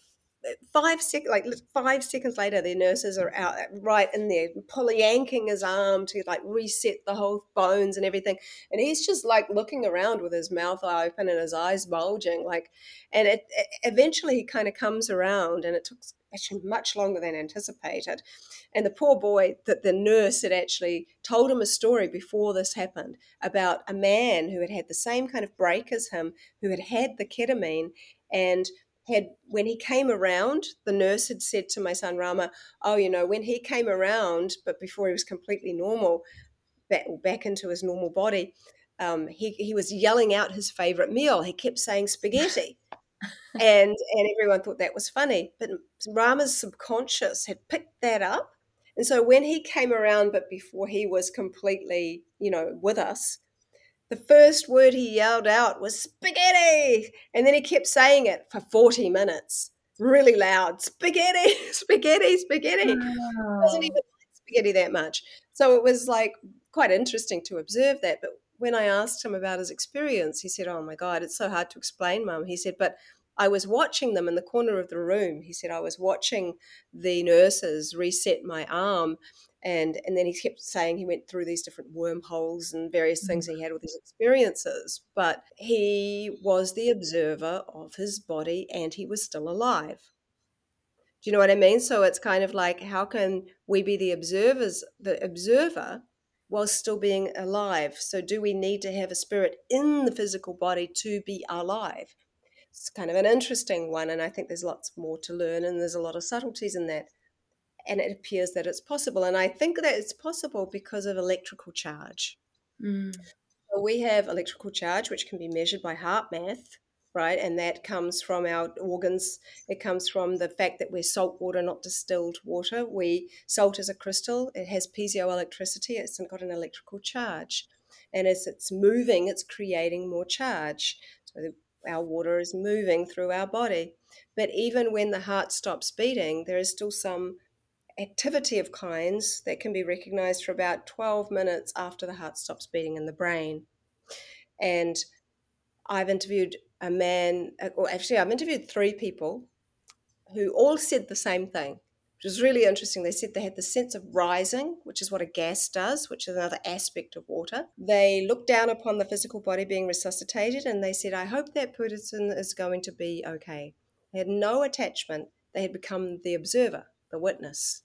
uh, five sec like five seconds later the nurses are out uh, right in there pulling yanking his arm to like reset the whole bones and everything and he's just like looking around with his mouth open and his eyes bulging like and it, it eventually he kind of comes around and it took actually much longer than anticipated. And the poor boy that the nurse had actually told him a story before this happened about a man who had had the same kind of break as him who had had the ketamine and had when he came around the nurse had said to my son rama oh you know when he came around but before he was completely normal back, back into his normal body um, he, he was yelling out his favorite meal. He kept saying spaghetti and and everyone thought that was funny but rama's subconscious had picked that up and so when he came around but before he was completely you know with us the first word he yelled out was spaghetti. And then he kept saying it for 40 minutes, really loud spaghetti, spaghetti, spaghetti. Wow. Doesn't even like spaghetti that much. So it was like quite interesting to observe that. But when I asked him about his experience, he said, Oh my God, it's so hard to explain, mum. He said, But I was watching them in the corner of the room. He said, I was watching the nurses reset my arm and and then he kept saying he went through these different wormholes and various things he mm. had with his experiences but he was the observer of his body and he was still alive do you know what i mean so it's kind of like how can we be the observers the observer while still being alive so do we need to have a spirit in the physical body to be alive it's kind of an interesting one and i think there's lots more to learn and there's a lot of subtleties in that and it appears that it's possible. And I think that it's possible because of electrical charge. Mm. So we have electrical charge, which can be measured by HeartMath, right? And that comes from our organs. It comes from the fact that we're salt water, not distilled water. We salt is a crystal. It has piezoelectricity. It's got an electrical charge, and as it's moving, it's creating more charge. So our water is moving through our body. But even when the heart stops beating, there is still some activity of kinds that can be recognized for about 12 minutes after the heart stops beating in the brain. And I've interviewed a man, uh, or actually, I've interviewed three people who all said the same thing. which was really interesting. They said they had the sense of rising, which is what a gas does, which is another aspect of water. They looked down upon the physical body being resuscitated and they said, I hope that person is going to be okay. They had no attachment. They had become the observer, the witness,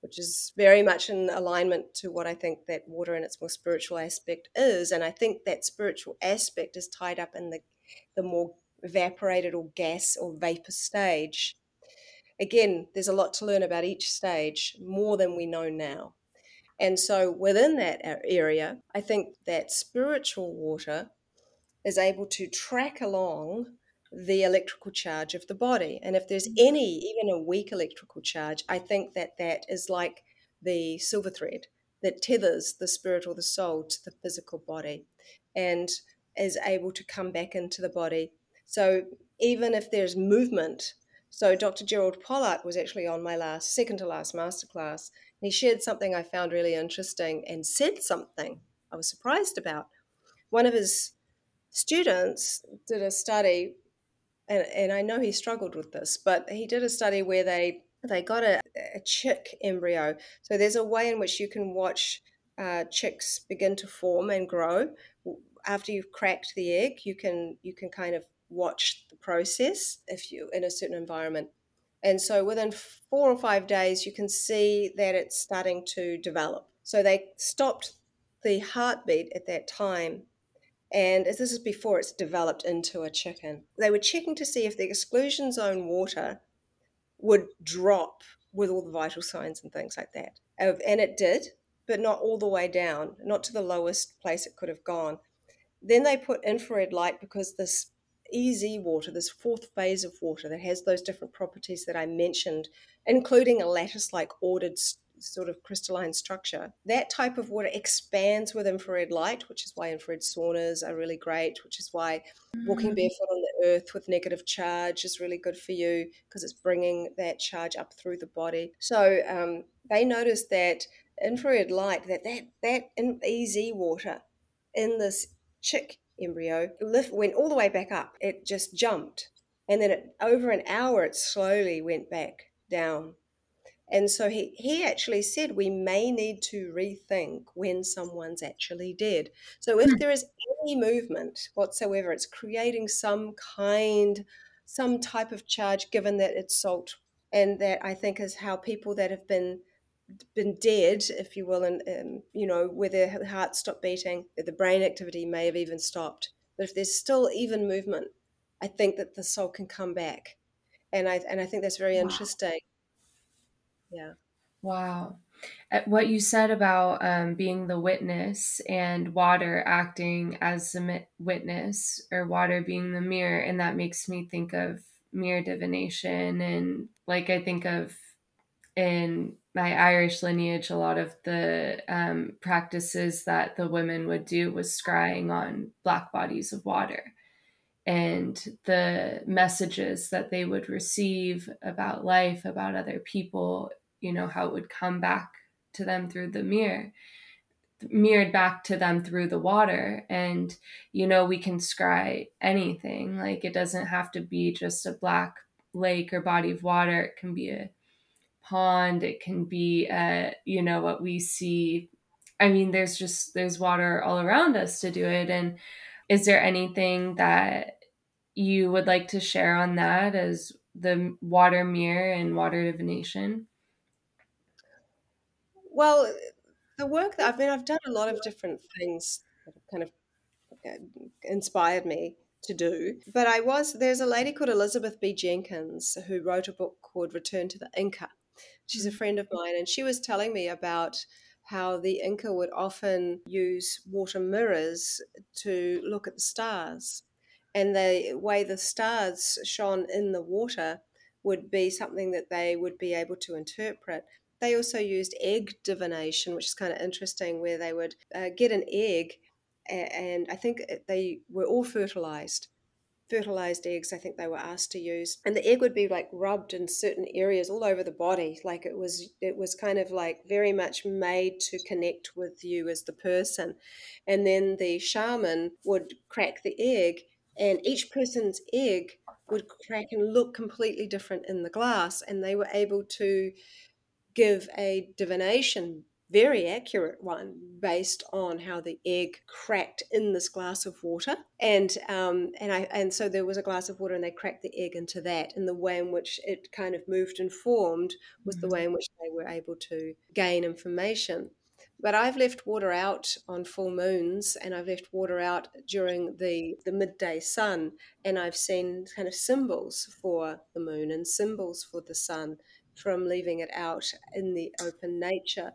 which is very much in alignment to what I think that water in its more spiritual aspect is. And I think that spiritual aspect is tied up in the, the more evaporated or gas or vapor stage again, there's a lot to learn about each stage, more than we know now. And so within that area, I think that spiritual water is able to track along the electrical charge of the body. And if there's mm. any, even a weak electrical charge, I think that that is like the silver thread that tethers the spirit or the soul to the physical body and is able to come back into the body. So even if there's movement so Dr. Gerald Pollack was actually on my last, second to last masterclass, and he shared something I found really interesting and said something I was surprised about. One of his students did a study, and, and I know he struggled with this, but he did a study where they they got a, a chick embryo. So there's a way in which you can watch uh, chicks begin to form and grow. After you've cracked the egg, you can you can kind of watch the process if you in a certain environment. And so within four or five days, you can see that it's starting to develop. So they stopped the heartbeat at that time. And this is before it's developed into a chicken. They were checking to see if the exclusion zone water would drop with all the vital signs and things like that. And it did, but not all the way down, not to the lowest place it could have gone. Then they put infrared light because this EZ water, this fourth phase of water that has those different properties that I mentioned, including a lattice like ordered sort of crystalline structure. That type of water expands with infrared light, which is why infrared saunas are really great, which is why walking mm. barefoot on the earth with negative charge is really good for you because it's bringing that charge up through the body. So um, they noticed that infrared light, that that, that EZ water in this chick embryo lift, went all the way back up. It just jumped. And then it, over an hour, it slowly went back down. And so he, he actually said we may need to rethink when someone's actually dead. So if hmm. there is any movement whatsoever, it's creating some kind, some type of charge, given that it's salt. And that I think is how people that have been been dead, if you will, and um, you know where their heart stopped beating, the brain activity may have even stopped. But if there's still even movement, I think that the soul can come back, and I and I think that's very wow. interesting. Yeah. Wow. What you said about um, being the witness and water acting as the witness, or water being the mirror, and that makes me think of mirror divination, and like I think of in my Irish lineage, a lot of the um, practices that the women would do was scrying on black bodies of water. And the messages that they would receive about life, about other people, you know, how it would come back to them through the mirror, mirrored back to them through the water. And, you know, we can scry anything. Like it doesn't have to be just a black lake or body of water, it can be a pond it can be you know what we see i mean there's just there's water all around us to do it and is there anything that you would like to share on that as the water mirror and water divination well the work that i've been i've done a lot of different things that have kind of uh, inspired me to do. But I was, there's a lady called Elizabeth B. Jenkins who wrote a book called Return to the Inca. She's a friend of mine, and she was telling me about how the Inca would often use water mirrors to look at the stars. And the way the stars shone in the water would be something that they would be able to interpret. They also used egg divination, which is kind of interesting, where they would uh, get an egg, and I think they were all fertilized fertilized eggs, I think they were asked to use. And the egg would be like rubbed in certain areas all over the body. Like it was it was kind of like very much made to connect with you as the person. And then the shaman would crack the egg and each person's egg would crack and look completely different in the glass and they were able to give a divination very accurate one based on how the egg cracked in this glass of water. And um, and I and so there was a glass of water and they cracked the egg into that and the way in which it kind of moved and formed was mm-hmm. the way in which they were able to gain information. But I've left water out on full moons and I've left water out during the, the midday sun and I've seen kind of symbols for the moon and symbols for the sun from leaving it out in the open nature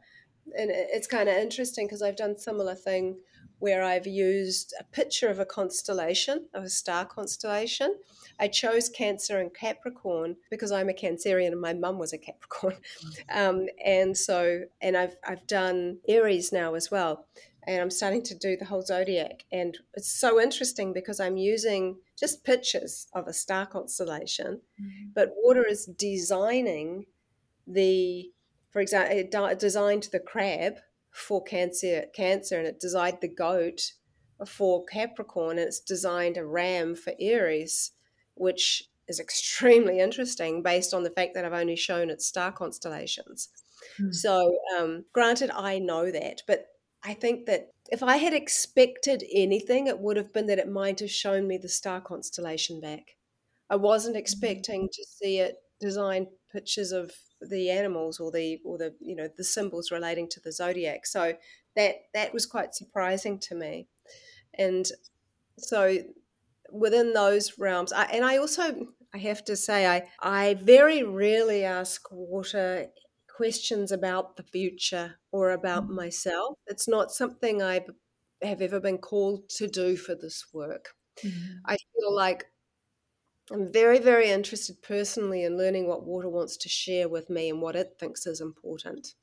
and it's kind of interesting because I've done similar thing where I've used a picture of a constellation, of a star constellation. I chose Cancer and Capricorn because I'm a Cancerian and my mum was a Capricorn, um, and so and I've I've done Aries now as well, and I'm starting to do the whole zodiac, and it's so interesting because I'm using just pictures of a star constellation, mm-hmm. but water is designing the for example, it designed the crab for cancer, cancer, and it designed the goat for Capricorn, and it's designed a ram for Aries, which is extremely interesting based on the fact that I've only shown its star constellations. Hmm. So, um, granted, I know that, but I think that if I had expected anything, it would have been that it might have shown me the star constellation back. I wasn't hmm. expecting to see it design pictures of the animals or the or the you know the symbols relating to the zodiac so that that was quite surprising to me and so within those realms I, and i also i have to say i i very rarely ask water questions about the future or about mm-hmm. myself it's not something i have ever been called to do for this work mm-hmm. i feel like I'm very, very interested personally in learning what water wants to share with me and what it thinks is important.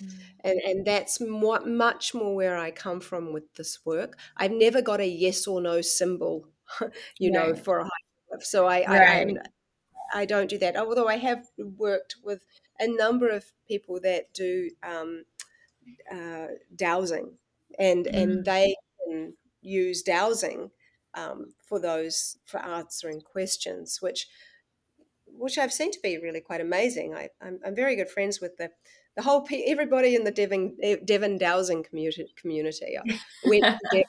Mm. And, and that's more, much more where I come from with this work. I've never got a yes or no symbol, you right. know, for a high So I, right. I, I, don't do that. Although I have worked with a number of people that do um, uh, dowsing, and mm. and they can use dowsing um, for those for answering questions, which which I've seen to be really quite amazing. I, am very good friends with the the whole everybody in the Devon eh, Devon dowsing community. community. I went Devon,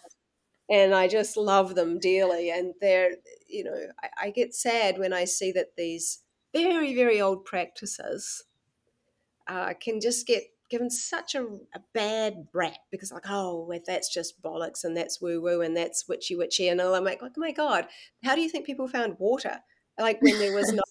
and I just love them dearly. And they're you know I, I get sad when I see that these very very old practices uh, can just get given such a, a, bad rap because like oh well, that's just bollocks and that's woo woo and that's witchy witchy and all. I'm like oh my god how do you think people found water? Like when there was no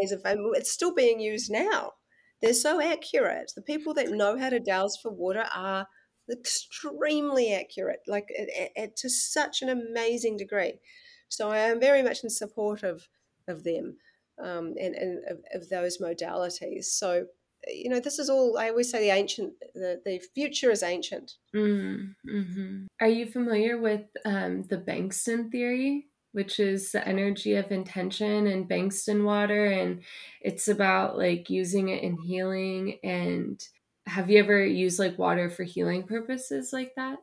ways of it's still being used now. They're so accurate. The people that know how to dowse for water are extremely accurate like at, at, to such an amazing degree. So I am very much in support of of them um, and, and of, of those modalities. So you know this is all i always say the ancient the, the future is ancient. Mm, mm-hmm. are you familiar with um, the Bengston theory? Which is the energy of intention and Bengston water and it's about like using it in healing and have you ever used like water for healing purposes like that?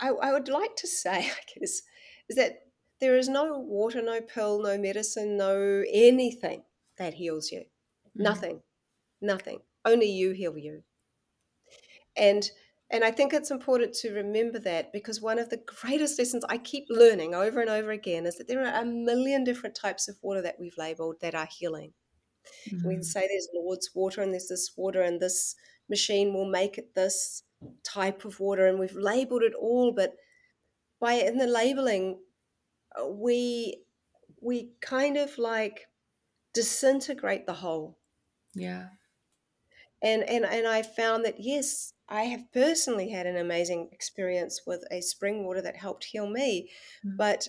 I, I would like to say i guess is that there is no water no pill no medicine no anything that heals you. Mm. nothing nothing. Only you heal you. And and I think it's important to remember that because one of the greatest lessons I keep learning over and over again is that there are a million different types of water that we've labeled that are healing. Mm-hmm. We say there's Lourdes water and there's this water and this machine will make it this type of water and we've labeled it all, but by in the labeling, uh, we we kind of like disintegrate the whole. Yeah and and and I found that yes, I have personally had an amazing experience with a spring water that helped heal me, mm. but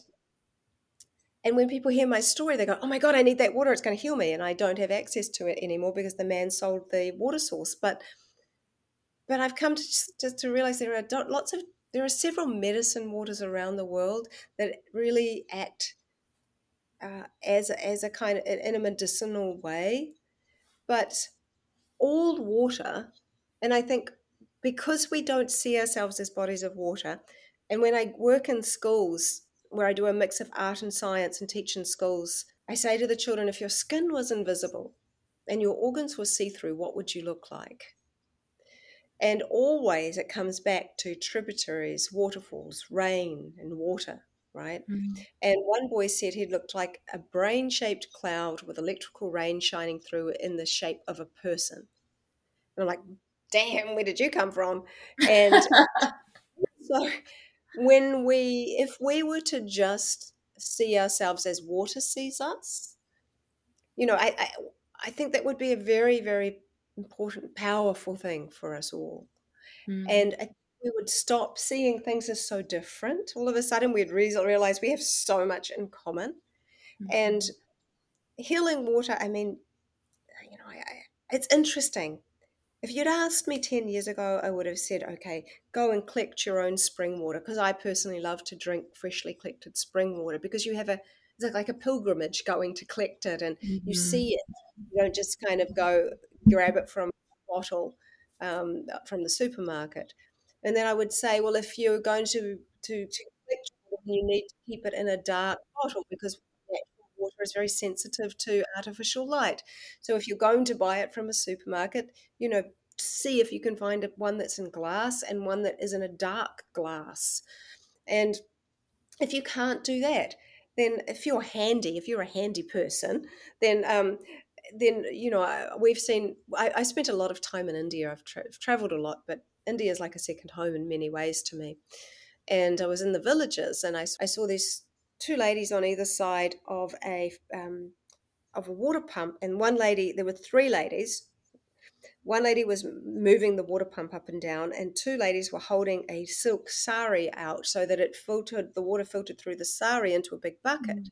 and when people hear my story, they go, "Oh my god, I need that water! It's going to heal me," and I don't have access to it anymore because the man sold the water source. But but I've come to just to realize there are lots of there are several medicine waters around the world that really act uh, as as a kind of in a medicinal way, but all water, and I think because we don't see ourselves as bodies of water, and when I work in schools where I do a mix of art and science and teach in schools, I say to the children, if your skin was invisible, and your organs were see through, what would you look like? And always it comes back to tributaries, waterfalls, rain, and water, right? Mm-hmm. And one boy said he looked like a brain shaped cloud with electrical rain shining through in the shape of a person. I'm like, damn, where did you come from? And so when we, if we were to just see ourselves as water sees us, you know, I, I, I think that would be a very, very important, powerful thing for us all. Mm. And I, we would stop seeing things as so different. All of a sudden, we'd realize we have so much in common. Mm-hmm. And healing water, I mean, you know, I, I, it's interesting if you'd asked me 10 years ago, I would have said, okay, go and collect your own spring water because I personally love to drink freshly collected spring water because you have a it's like a pilgrimage going to collect it and mm-hmm. you see it. You don't just kind of go grab it from a bottle um, from the supermarket. And then I would say, well, if you're going to to, to collect you need to keep it in a dark bottle because water is very sensitive to artificial light. So if you're going to buy it from a supermarket, you know, see if you can find one that's in glass and one that is in a dark glass. And if you can't do that, then if you're handy, if you're a handy person, then um, then you know we've seen. I, I, spent a lot of time in India. I've, tra- traveled a lot, but India is like a second home in many ways to me. And I was in the villages, and I, I saw these two ladies on either side of a um, of a water pump, and one lady. There were three ladies. One lady was moving the water pump up and down, and two ladies were holding a silk sari out so that it filtered the water filtered through the sari into a big bucket. Mm.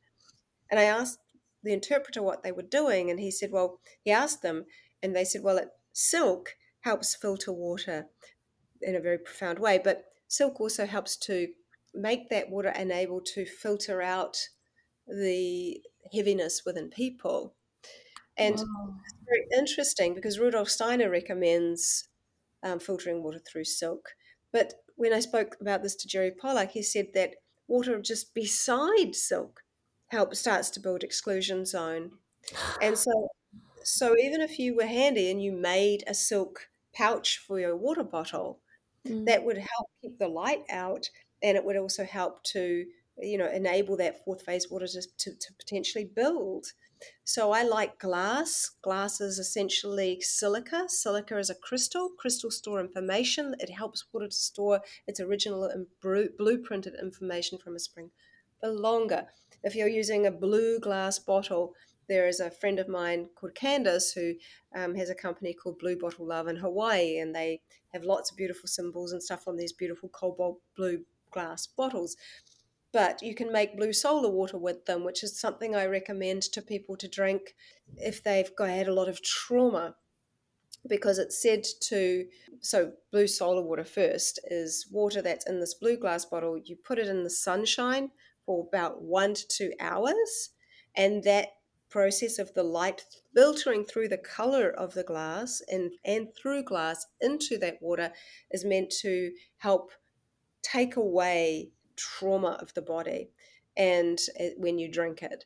And I asked the interpreter what they were doing, and he said, "Well, he asked them, and they said, well, it, silk helps filter water in a very profound way, but silk also helps to make that water unable to filter out the heaviness within people. And wow. it's very interesting because Rudolf Steiner recommends um, filtering water through silk. But when I spoke about this to Jerry Pollack, he said that water just beside silk help starts to build exclusion zone. And so so even if you were handy and you made a silk pouch for your water bottle, mm. that would help keep the light out and it would also help to you know enable that fourth phase water to, to, to potentially build. So i like glass. Glass is essentially silica. Silica is a crystal crystal store information. It helps water to store its original and blueprinted information from a spring. For longer if you're using a blue glass bottle there is a friend of mine called Candace who um, has a company called Blue Bottle Love in Hawaii, and they have lots of beautiful symbols and stuff on these beautiful cobalt blue glass bottles. But you can make blue solar water with them, which is something I recommend to people to drink if they've had a lot of trauma. Because it's said to, so blue solar water first is water that's in this blue glass bottle. You put it in the sunshine for about one to two hours, and that process of the light filtering through the color of the glass and, and through glass into that water is meant to help take away trauma of the body and it, when you drink it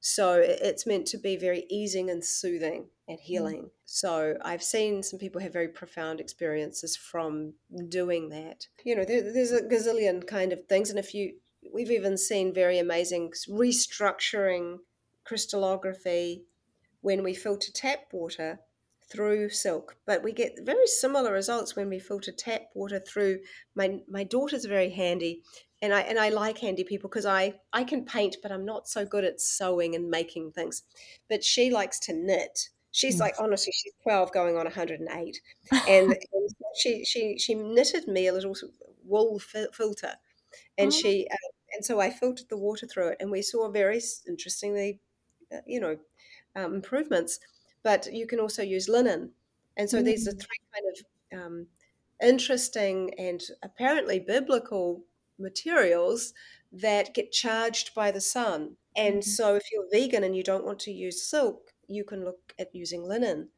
so it's meant to be very easing and soothing and mm. healing mm. so i've seen some people have very profound experiences from doing that you know there, there's a gazillion kind of things and if you we've even seen very amazing restructuring crystallography when we filter tap water through silk, but we get very similar results when we filter tap water through. My my daughter's very handy, and I and I like handy people because I I can paint, but I'm not so good at sewing and making things. But she likes to knit. She's like honestly, she's 12 going on 108, and, and she she she knitted me a little wool filter, and oh. she uh, and so I filtered the water through it, and we saw very interestingly, uh, you know, um, improvements but you can also use linen. And so mm. these are mm. three kind of um, interesting and apparently biblical materials that get charged by the sun. And mm. so if you're vegan and you don't want to use silk, you can look at using linen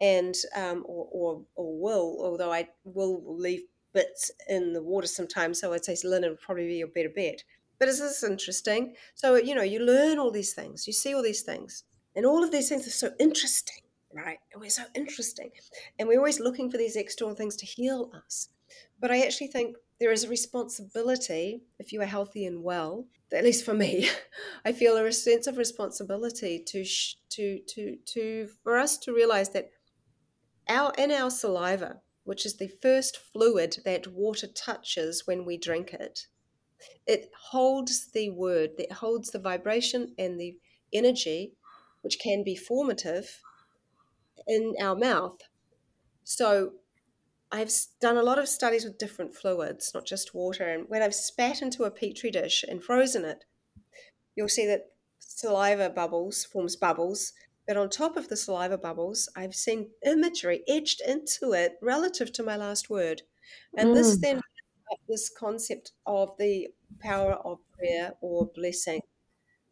and um, or, or, or wool, although I will leave bits in the water sometimes. So I'd say linen would probably be your better bet. But is this interesting? So, you know, you learn all these things, you see all these things. And all of these things are so interesting. right? And we're so interesting. And we're always looking for these external things to heal us. But I actually think there is a responsibility, if you are healthy and well, at least for me, I feel a sense of responsibility to, to, to, to, for us to realize that our, in our saliva, which is the first fluid that water touches when we drink it, it holds the word, it holds the vibration and the energy, which can be formative in our mouth. So I've done a lot of studies with different fluids, not just water. And when I've spat into a petri dish and frozen it, you'll see that saliva bubbles forms bubbles. But on top of the saliva bubbles, I've seen imagery etched into it relative to my last word. And mm. this then this concept of the power of prayer or blessing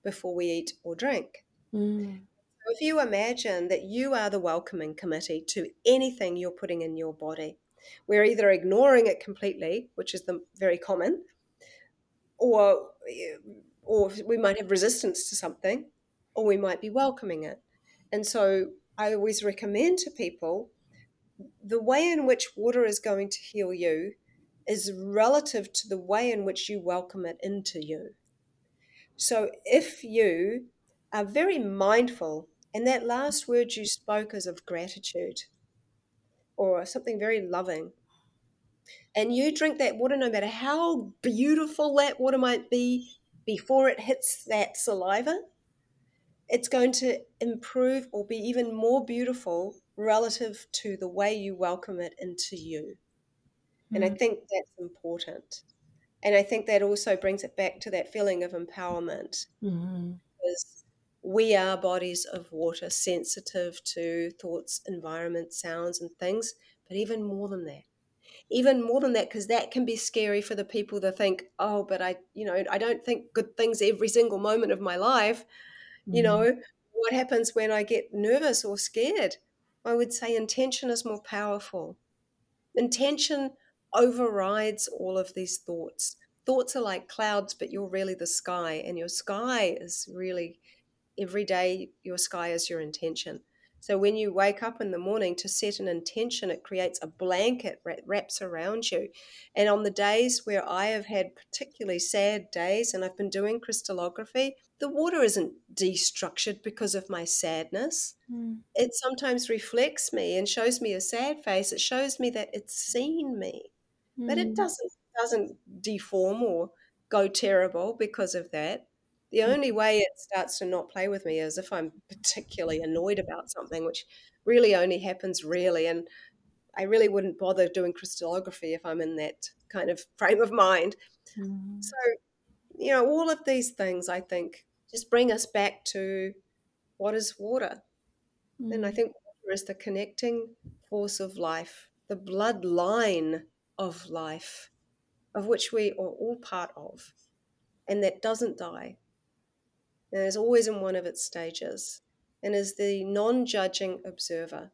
before we eat or drink. Mm. So if you imagine that you are the welcoming committee to anything you're putting in your body, we're either ignoring it completely, which is the very common, or or we might have resistance to something, or we might be welcoming it. And so I always recommend to people the way in which water is going to heal you is relative to the way in which you welcome it into you. So if you are very mindful, and that last word you spoke is of gratitude or something very loving, and you drink that water, no matter how beautiful that water might be before it hits that saliva, it's going to improve or be even more beautiful relative to the way you welcome it into you. And I mm. think that's important. And I think that also brings it back to that feeling of empowerment. Mm-hmm. Because we are bodies of water, sensitive to thoughts, environment, sounds, and things. But even more than that, even more than that, because that can be scary for the people that think, oh, but I, you know, I don't think good things every single moment of my life. Mm-hmm. You know, what happens when I get nervous or scared? I would say intention is more powerful. Intention overrides all of these thoughts. Thoughts are like clouds, but you're really the sky, and your sky is really every day, your sky is your intention. So when you wake up in the morning to set an intention, it creates a blanket that wraps around you. And on the days where I have had particularly sad days and I've been doing crystallography, the water isn't destructured because of my sadness. Mm. It sometimes reflects me and shows me a sad face. It shows me that it's seen me mm. but it mm. doesn't doesn't deform or go terrible because of that. The mm. only way it starts to not play with me is if I'm particularly annoyed about something, which really only happens rarely. And I really wouldn't bother doing crystallography if I'm in that kind of frame of mind. Mm. So, you know, all of these things I think just bring us back to what is water. Mm. And I mm. think water is the connecting force of life, the bloodline of life, of which we are all part of, and that doesn't die. And is always in one of its stages, and is the non judging observer.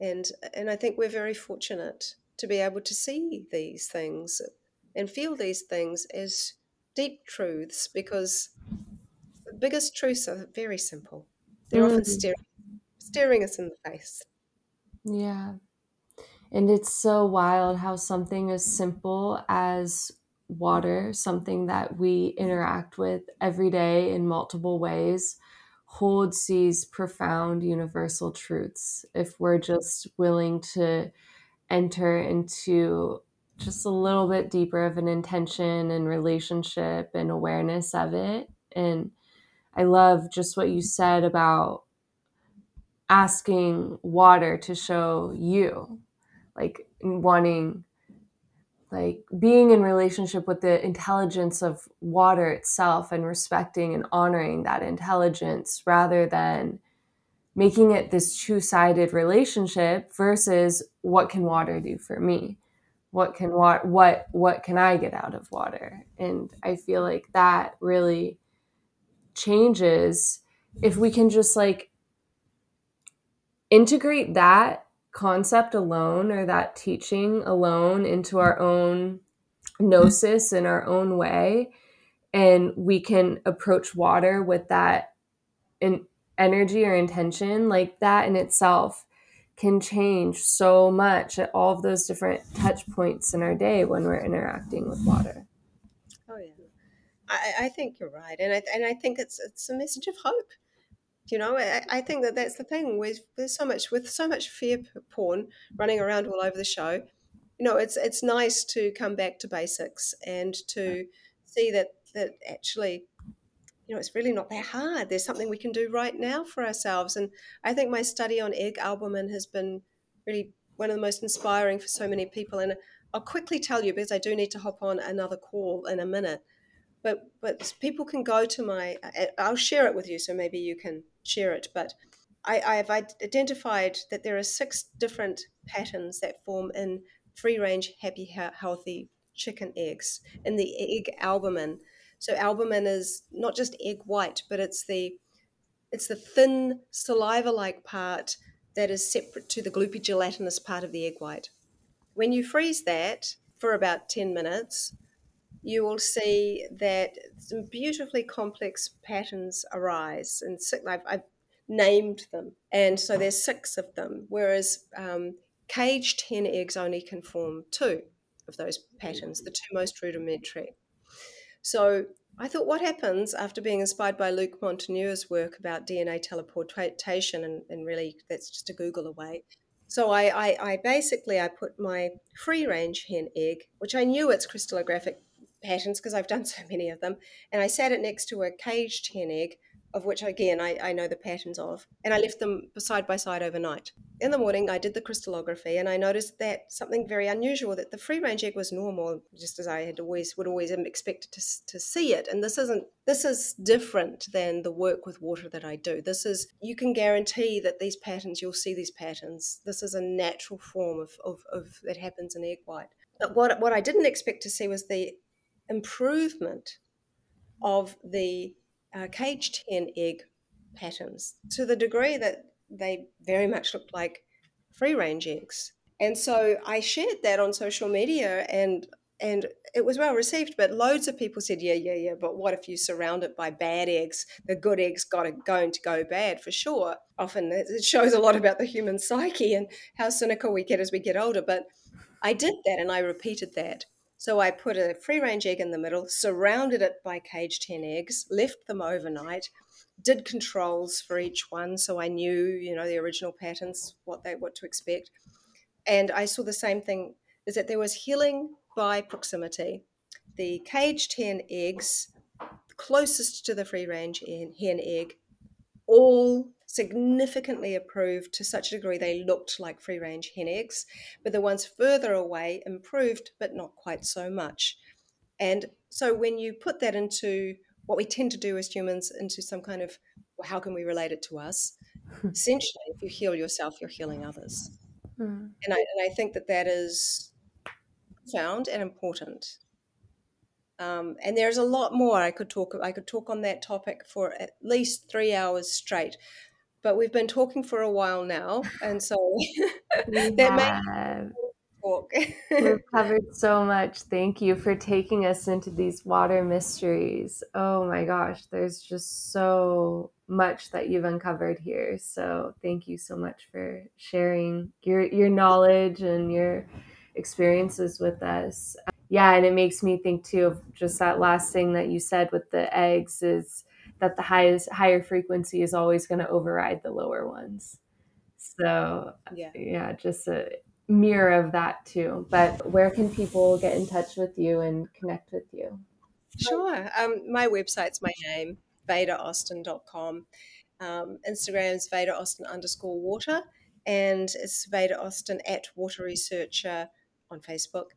And, and I think we're very fortunate to be able to see these things and feel these things as deep truths because the biggest truths are very simple. They're mm. often staring, staring us in the face. Yeah. And it's so wild how something as simple as water, something that we interact with every day in multiple ways, holds these profound universal truths if we're just willing to enter into just a little bit deeper of an intention and relationship and awareness of it. And I love just what you said about asking water to show you like wanting like being in relationship with the intelligence of water itself and respecting and honoring that intelligence rather than making it this two-sided relationship versus what can water do for me? What can what what what can i get out of water? And i feel like that really changes if we can just like integrate that concept alone or that teaching alone into our own gnosis in our own way and we can approach water with that in energy or intention, like that in itself can change so much at all of those different touch points in our day when we're interacting with water. Oh yeah, I, I think you're right, and I and I think it's it's a message of hope. You know, I, I think that that's the thing. With there's so much with so much fear porn running mm. around all over the show. You know, it's it's nice to come back to basics and to see that that actually you know, it's really not that hard. There's something we can do right now for ourselves. And I think my study on egg albumin has been really one of the most inspiring for so many people. And I'll quickly tell you because I do need to hop on another call in a minute. But but people can go to my. I'll share it with you, so maybe you can share it. But I, I've identified that there are six different patterns that form in free range, happy, healthy chicken eggs in the egg albumin so albumin is not just egg white, but it's the it's the thin saliva-like part that is separate to the gloopy gelatinous part of the egg white. When you freeze that for about 10 minutes, you will see that some beautifully complex patterns arise. And I've, I've named them. And so there's six of them, whereas um, caged hen eggs only can form two of those patterns, the two most rudimentary. So I thought, what happens after being inspired by Luc Montagnier's work about DNA teleportation, and, and really that's just a Google away. So I, I, I basically I put my free range hen egg, which I knew its crystallographic patterns because I've done so many of them, and I sat it next to a caged hen egg of which again I, I know the patterns of, and I left them side by side overnight. In the morning, I did the crystallography, and I noticed that something very unusual that the free range egg was normal, just as I had always would always expected to, to see it. And this isn't this is different than the work with water that I do. This is you can guarantee that these patterns you'll see these patterns. This is a natural form of, of, of that happens in egg white. But what what I didn't expect to see was the improvement of the uh, caged hen egg patterns to the degree that they very much looked like free range eggs. And so I shared that on social media and and it was well received, but loads of people said, Yeah, yeah, yeah, but what if you surround it by bad eggs? The good eggs got it going to go bad for sure. Often it shows a lot about the human psyche and how cynical we get as we get older. But I did that and I repeated that. So I put a free range egg in the middle, surrounded it by cage 10 eggs, left them overnight, did controls for each one so I knew, you know, the original patterns, what they what to expect. And I saw the same thing is that there was healing by proximity. The cage 10 eggs closest to the free range hen egg all significantly improved to such a degree they looked like free range hen eggs, but the ones further away improved, but not quite so much. And so when you put that into what we tend to do as humans into some kind of well, how can we relate it to us? Essentially, if you heal yourself, you're healing others. Mm. And, I, and I think that that is profound and important. Um, and there's a lot more I could talk. I could talk on that topic for at least three hours straight but we've been talking for a while now, and so that may talk. We've covered so much. Thank you for taking us into these water mysteries. Oh my gosh, there's just so much that you've uncovered here. So thank you so much for sharing your your knowledge and your experiences with us. Yeah, and it makes me think too of just that last thing that you said with the eggs is that the highest higher frequency is always going to override the lower ones. So yeah, yeah, just a mirror of that too. But where can people get in touch with you and connect with you? Sure. Um, my website's my name, VedaAustin.com. Um, Instagram's Veda Austin underscore water, and it's Veda Austin at Water Researcher on Facebook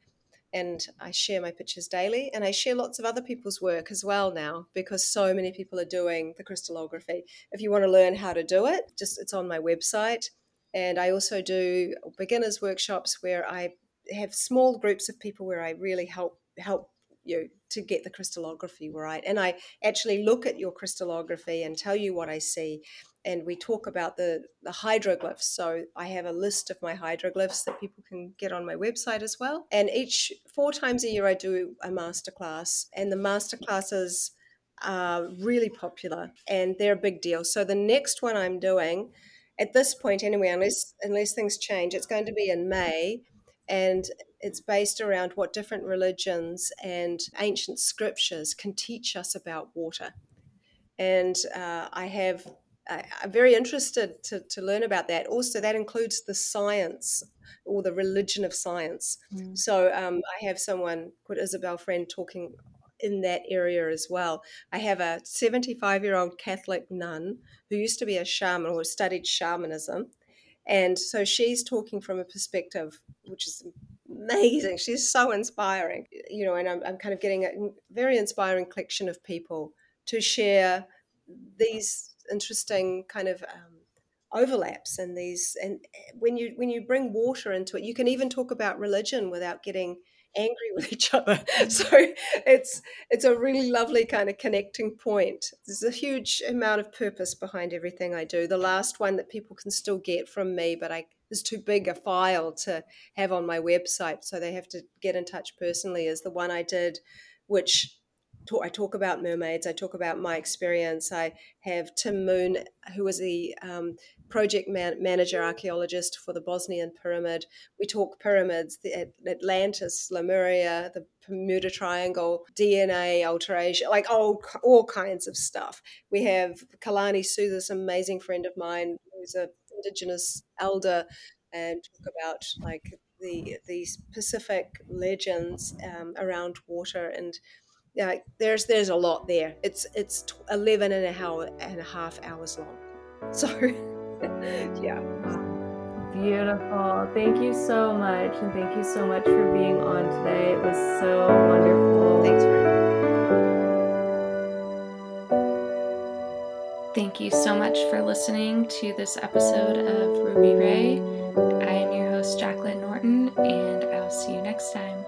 and I share my pictures daily and I share lots of other people's work as well now because so many people are doing the crystallography. If you want to learn how to do it, just it's on my website. And I also do beginners workshops where I have small groups of people where I really help help you to get the crystallography right. And I actually look at your crystallography and tell you what I see and we talk about the, the hydroglyphs. So I have a list of my hydroglyphs that people can get on my website as well. And each four times a year, I do a masterclass, and the masterclasses are really popular and they're a big deal. So the next one I'm doing at this point anyway, unless unless things change, it's going to be in May and it's based around what different religions and ancient scriptures can teach us about water. And uh, I have, I'm very interested to, to learn about that. Also, that includes the science or the religion of science. Mm. So um, I have someone called Isabel Friend talking in that area as well. I have a 75 year old Catholic nun who used to be a shaman or studied shamanism. And so she's talking from a perspective which is amazing. She's so inspiring, you know, and I'm, I'm kind of getting a very inspiring collection of people to share these interesting kind of um, overlaps and these and eh, when you when you bring water into it you can even talk about religion without getting angry with each other. So it's it's a really lovely kind of connecting point. There's a huge amount of purpose behind everything I do. The last one that people can still get from me, but I is too big a file to have on my website, so they have to get in touch personally. Is the one I did, which I talk about mermaids. I talk about my experience. I have Tim Moon, who was the um, project man- manager archaeologist for the Bosnian pyramid. We talk pyramids, the Atlantis, Lemuria, the Bermuda Triangle, DNA alteration, like all all kinds of stuff. We have Kalani Sue, this amazing friend of mine, who's a indigenous elder, and talk about like the these Pacific legends um, around water and yeah, there's there's a lot there. It's it's 11 and a, hour, and a half hours long. So yeah. Beautiful. Thank you so much. And thank you so much for being on today. It was so wonderful. Thanks for Thank you so much for listening to this episode of Ruby Ray. I am your host, Jaclyn Norton, and I'll see you next time.